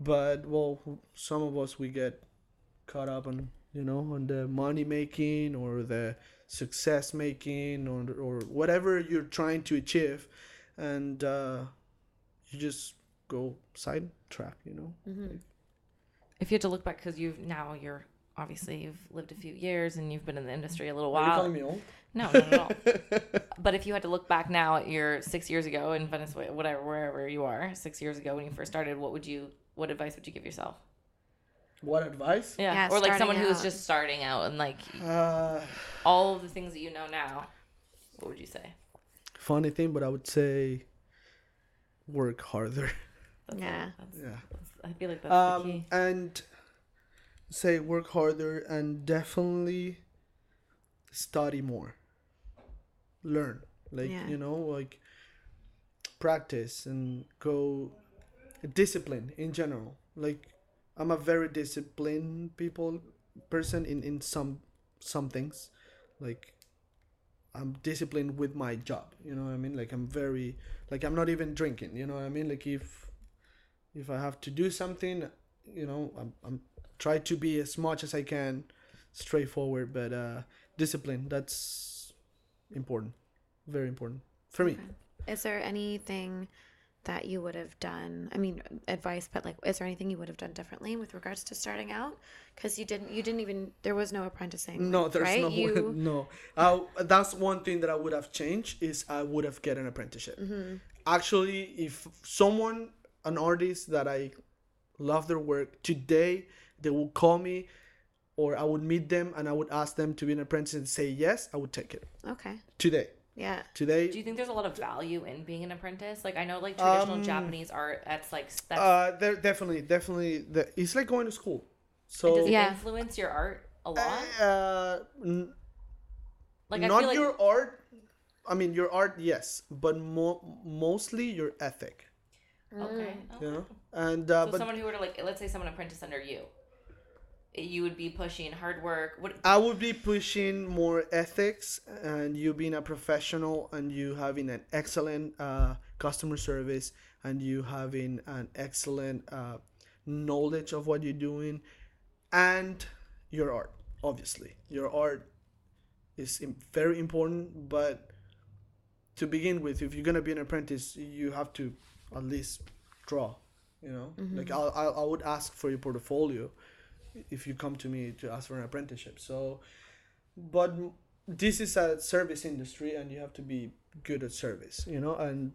But well, some of us we get caught up on, you know, on the money making or the success making or or whatever you're trying to achieve, and uh, you just go sidetrack, you know. If you had to look back, because you've now you're obviously you've lived a few years and you've been in the industry a little Are you while. calling me old? No, not at all. but if you had to look back now at your six years ago in Venezuela, whatever, wherever you are, six years ago when you first started, what would you, what advice would you give yourself? What advice? Yeah, Yeah, or like someone starting who just starting out and like Uh, all of the things that you know now. What would you say? funny thing, but I would say work harder. That's Yeah. That's, Yeah. that's, I feel like that's the um, key. and say work harder and definitely study more learn like Yeah. you know like practice and go discipline in general like I'm a very disciplined people person in in some some things, like I'm disciplined with my job. You know what I mean? Like I'm very like I'm not even drinking. You know what I mean? Like if if I have to do something, you know, I'm I'm try to be as much as I can straightforward, but uh discipline that's important, very important for me. Okay. Is there anything that you would have done? I mean, advice, but like, is there anything you would have done differently with regards to starting out? Because you didn't, you didn't even. There was no apprenticing. No, there's right? no You, no. Uh, that's one thing that I would have changed is I would have get an apprenticeship. Mm-hmm. Actually, if someone, an artist that I love their work today, they will call me, or I would meet them and I would ask them to be an apprentice and say yes, I would take it okay. today. Yeah. Today, Do you think there's a lot of value in being an apprentice? Like I know like traditional Um, Japanese art that's like that's uh, there definitely, definitely, the, it's like going to school. So does it Yeah. influence your art a lot? uh, n- Like I not feel like your art. I mean, your art, yes, but mo- mostly your ethic. okay. You know, and uh, So but someone who were to like let's say someone apprentice under you. You would be pushing hard work. What I would be pushing more ethics and you being a professional and you having an excellent uh, customer service and you having an excellent uh, knowledge of what you're doing and your art obviously. Your art is very important but to begin with if you're gonna be an apprentice you have to at least draw you know? Like I'll, I'll, I would ask for your portfolio if you come to me to ask for an apprenticeship. So, but this is a service industry, and you have to be good at service, you know. And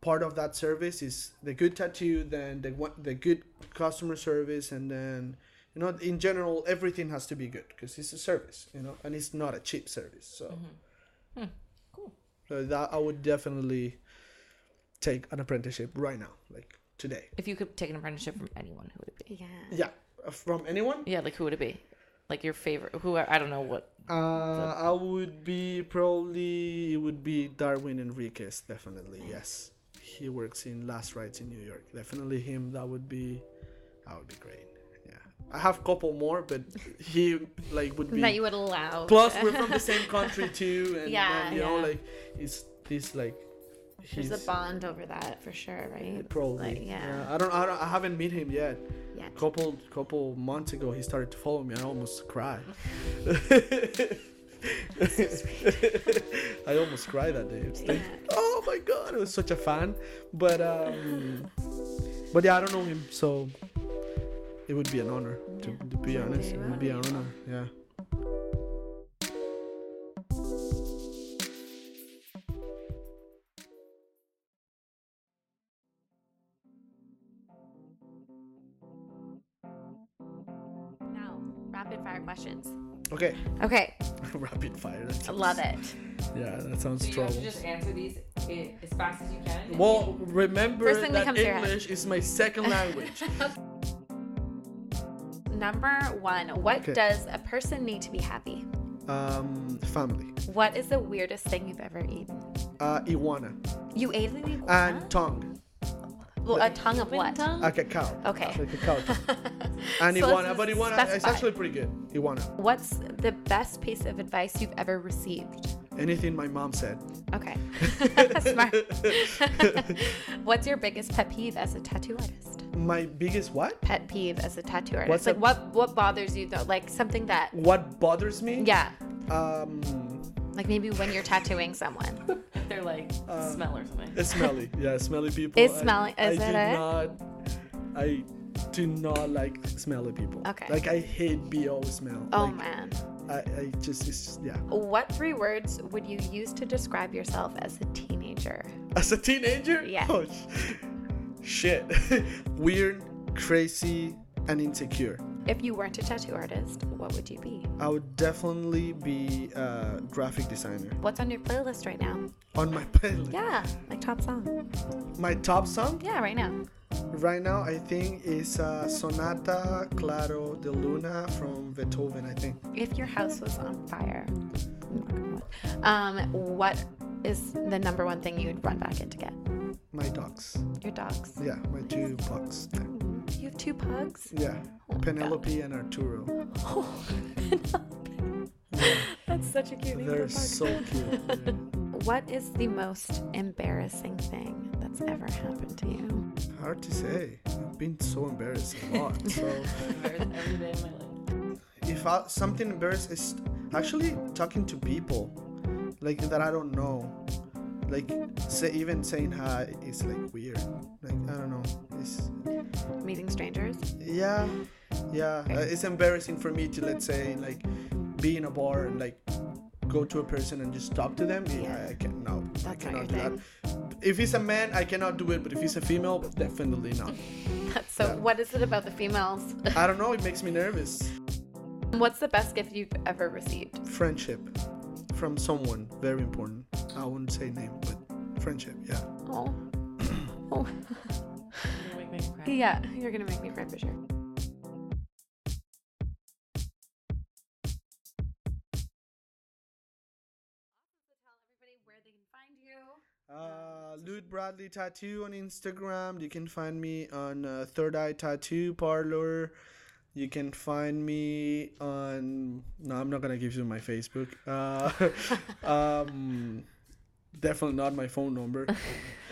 part of that service is the good tattoo, then the one- the good customer service, and then you know, in general, everything has to be good because it's a service, you know, and it's not a cheap service. So, mm-hmm. hmm, cool. so that I would definitely take an apprenticeship right now, like today. if you could take an apprenticeship from anyone, who would it be? Yeah. Yeah, from anyone. Yeah, like who would it be? Like your favorite? Who I don't know what. Uh, I would be probably it would be Darwin Enriquez definitely yes he works in Last Rites in New York definitely him that would be that would be great yeah I have a couple more but he like would be That you would allow. plus we're from the same country too and, Yeah, and, you know like it's this like he's There's a bond over that for sure, right? probably Like, yeah. I don't I don't I haven't met him yet Yeah. Couple couple months ago he started to follow me. I almost cried. I almost cried that day. Like, oh my god i was such a fan. But um but yeah i don't know him so it would be an honor to, to be honest. it would be an honor yeah okay Okay. rapid fire that I sounds- love it. yeah that sounds So you have trouble to just answer these as fast as you can. well remember First thing that that comes to your head. english is my second language Number one, what Okay. does a person need to be happy? um family What is the weirdest thing you've ever eaten? uh iguana You ate an iguana? and tongue well, a tongue of what? a cacao Okay. like a cow tongue. and So iguana let's but iguana it's actually pretty good He iguana What's the best piece of advice you've ever received? anything my mom said Okay. Smart. What's your biggest pet peeve as a tattoo artist? my biggest what Pet peeve as a tattoo artist. What's like a- what what bothers you though? Like something that what bothers me yeah. um Like maybe when you're tattooing someone. If they're like um, smell or something. it's smelly yeah smelly people It's smelly- I, is do it it? not i do not like smelly people Okay. like i hate bo smell Oh like, man. I, I just it's yeah What three words would you use to describe yourself as a teenager? as a teenager Yeah. oh, sh- shit weird crazy and insecure If you weren't a tattoo artist, what would you be? I would definitely be a graphic designer. What's on your playlist right now? On my playlist, Yeah, like top song. my top song Yeah, right now. right now I think is uh, Sonata Claro de Luna from Beethoven. I think If your house was on fire, um, what is the number one thing you would run back in to get? my dogs. Your dogs. Yeah, my two. Yeah. You have two pugs? Yeah, Oh my Penelope and Arturo. Oh, That's such a cute name They're for a pug. so cute. Yeah. What is the most embarrassing thing that's ever happened to you? Hard to say. I've been so embarrassed a lot. So Every day of my life. if I, something embarrassing is actually talking to people like that I don't know. Like say even saying hi is like weird. Like I don't know. It's Meeting strangers? yeah, yeah. Uh, it's embarrassing for me to let's say like be in a bar and like go to a person and just talk to them. Yeah, I can no. I That's not cannot do that. If he's a man, I cannot do it. But if he's a female, definitely not. That's so. Yeah. What is it about the females? I don't know. It makes me nervous. What's the best gift you've ever received? Friendship from someone very important. I wouldn't say name, but friendship. Yeah. Oh. oh. You make me cry. Yeah, you're gonna make me cry for sure. Uh, Lud Bradley Tattoo on Instagram. You can find me on uh, Third Eye Tattoo Parlor. You can find me on. No, I'm not gonna give you my Facebook. Uh, um, definitely not my phone number.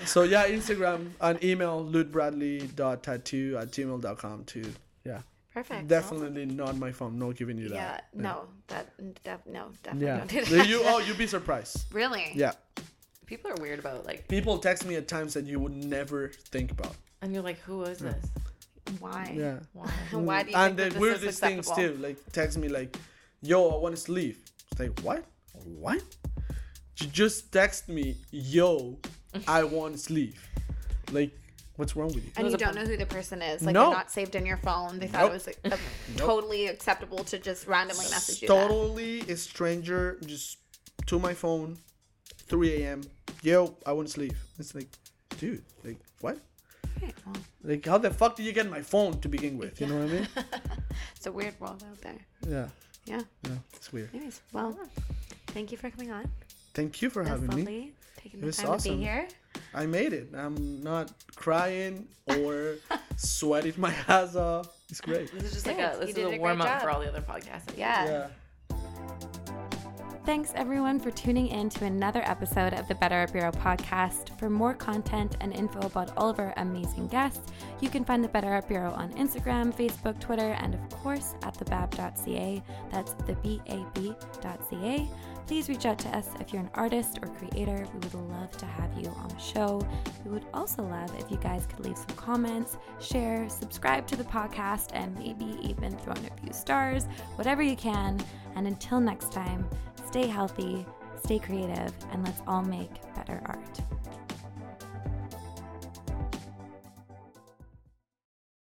so yeah, Instagram and email ludbradley.tattoo at gmail.com too. Yeah, Perfect. definitely not my phone. No giving you that. Yeah. that. No. That. Def- no. Definitely Yeah. don't do that. you oh you'd be surprised. Really? Yeah. People are weird about like, People text me at times that you would never think about. and you're like, who is this? Why? Yeah. Why? Why mm. do you and think the that this weirdest is things too, like text me like, "Yo, I want to leave." It's like, what? What? You just text me, "Yo, I want to leave." Like, what's wrong with you? And you don't know who the person is. Like No. they're not saved in your phone. They thought Nope. it was like, a- totally acceptable to just randomly message you. that. Totally a stranger just to my phone, 3 a.m. Yo, I want to leave. It's like, dude, like what? Okay, well, Like, how the fuck did you get my phone to begin with? You know what I mean? it's a weird world out there. Yeah, Yeah. yeah, it's weird. Anyways, well, thank you for coming on. Thank you for That's having me. lovely. Taking It was time to awesome. be here. I made it. I'm not crying or sweating my ass off. It's great. This is just like Good. a this is a a warm up job. for all the other podcasts. Yeah. Yeah. Thanks everyone for tuning in to another episode of the Better Art Bureau podcast. For more content and info about all of our amazing guests, you can find the Better Art Bureau on Instagram, Facebook, Twitter, and of course at thebab.ca. That's the B-A-B.ca. Please reach out to us if you're an artist or creator. We would love to have you on the show. We would also love if you guys could leave some comments, share, subscribe to the podcast, and maybe even throw in a few stars, whatever you can. And until next time, stay healthy, stay creative, and let's all make better art.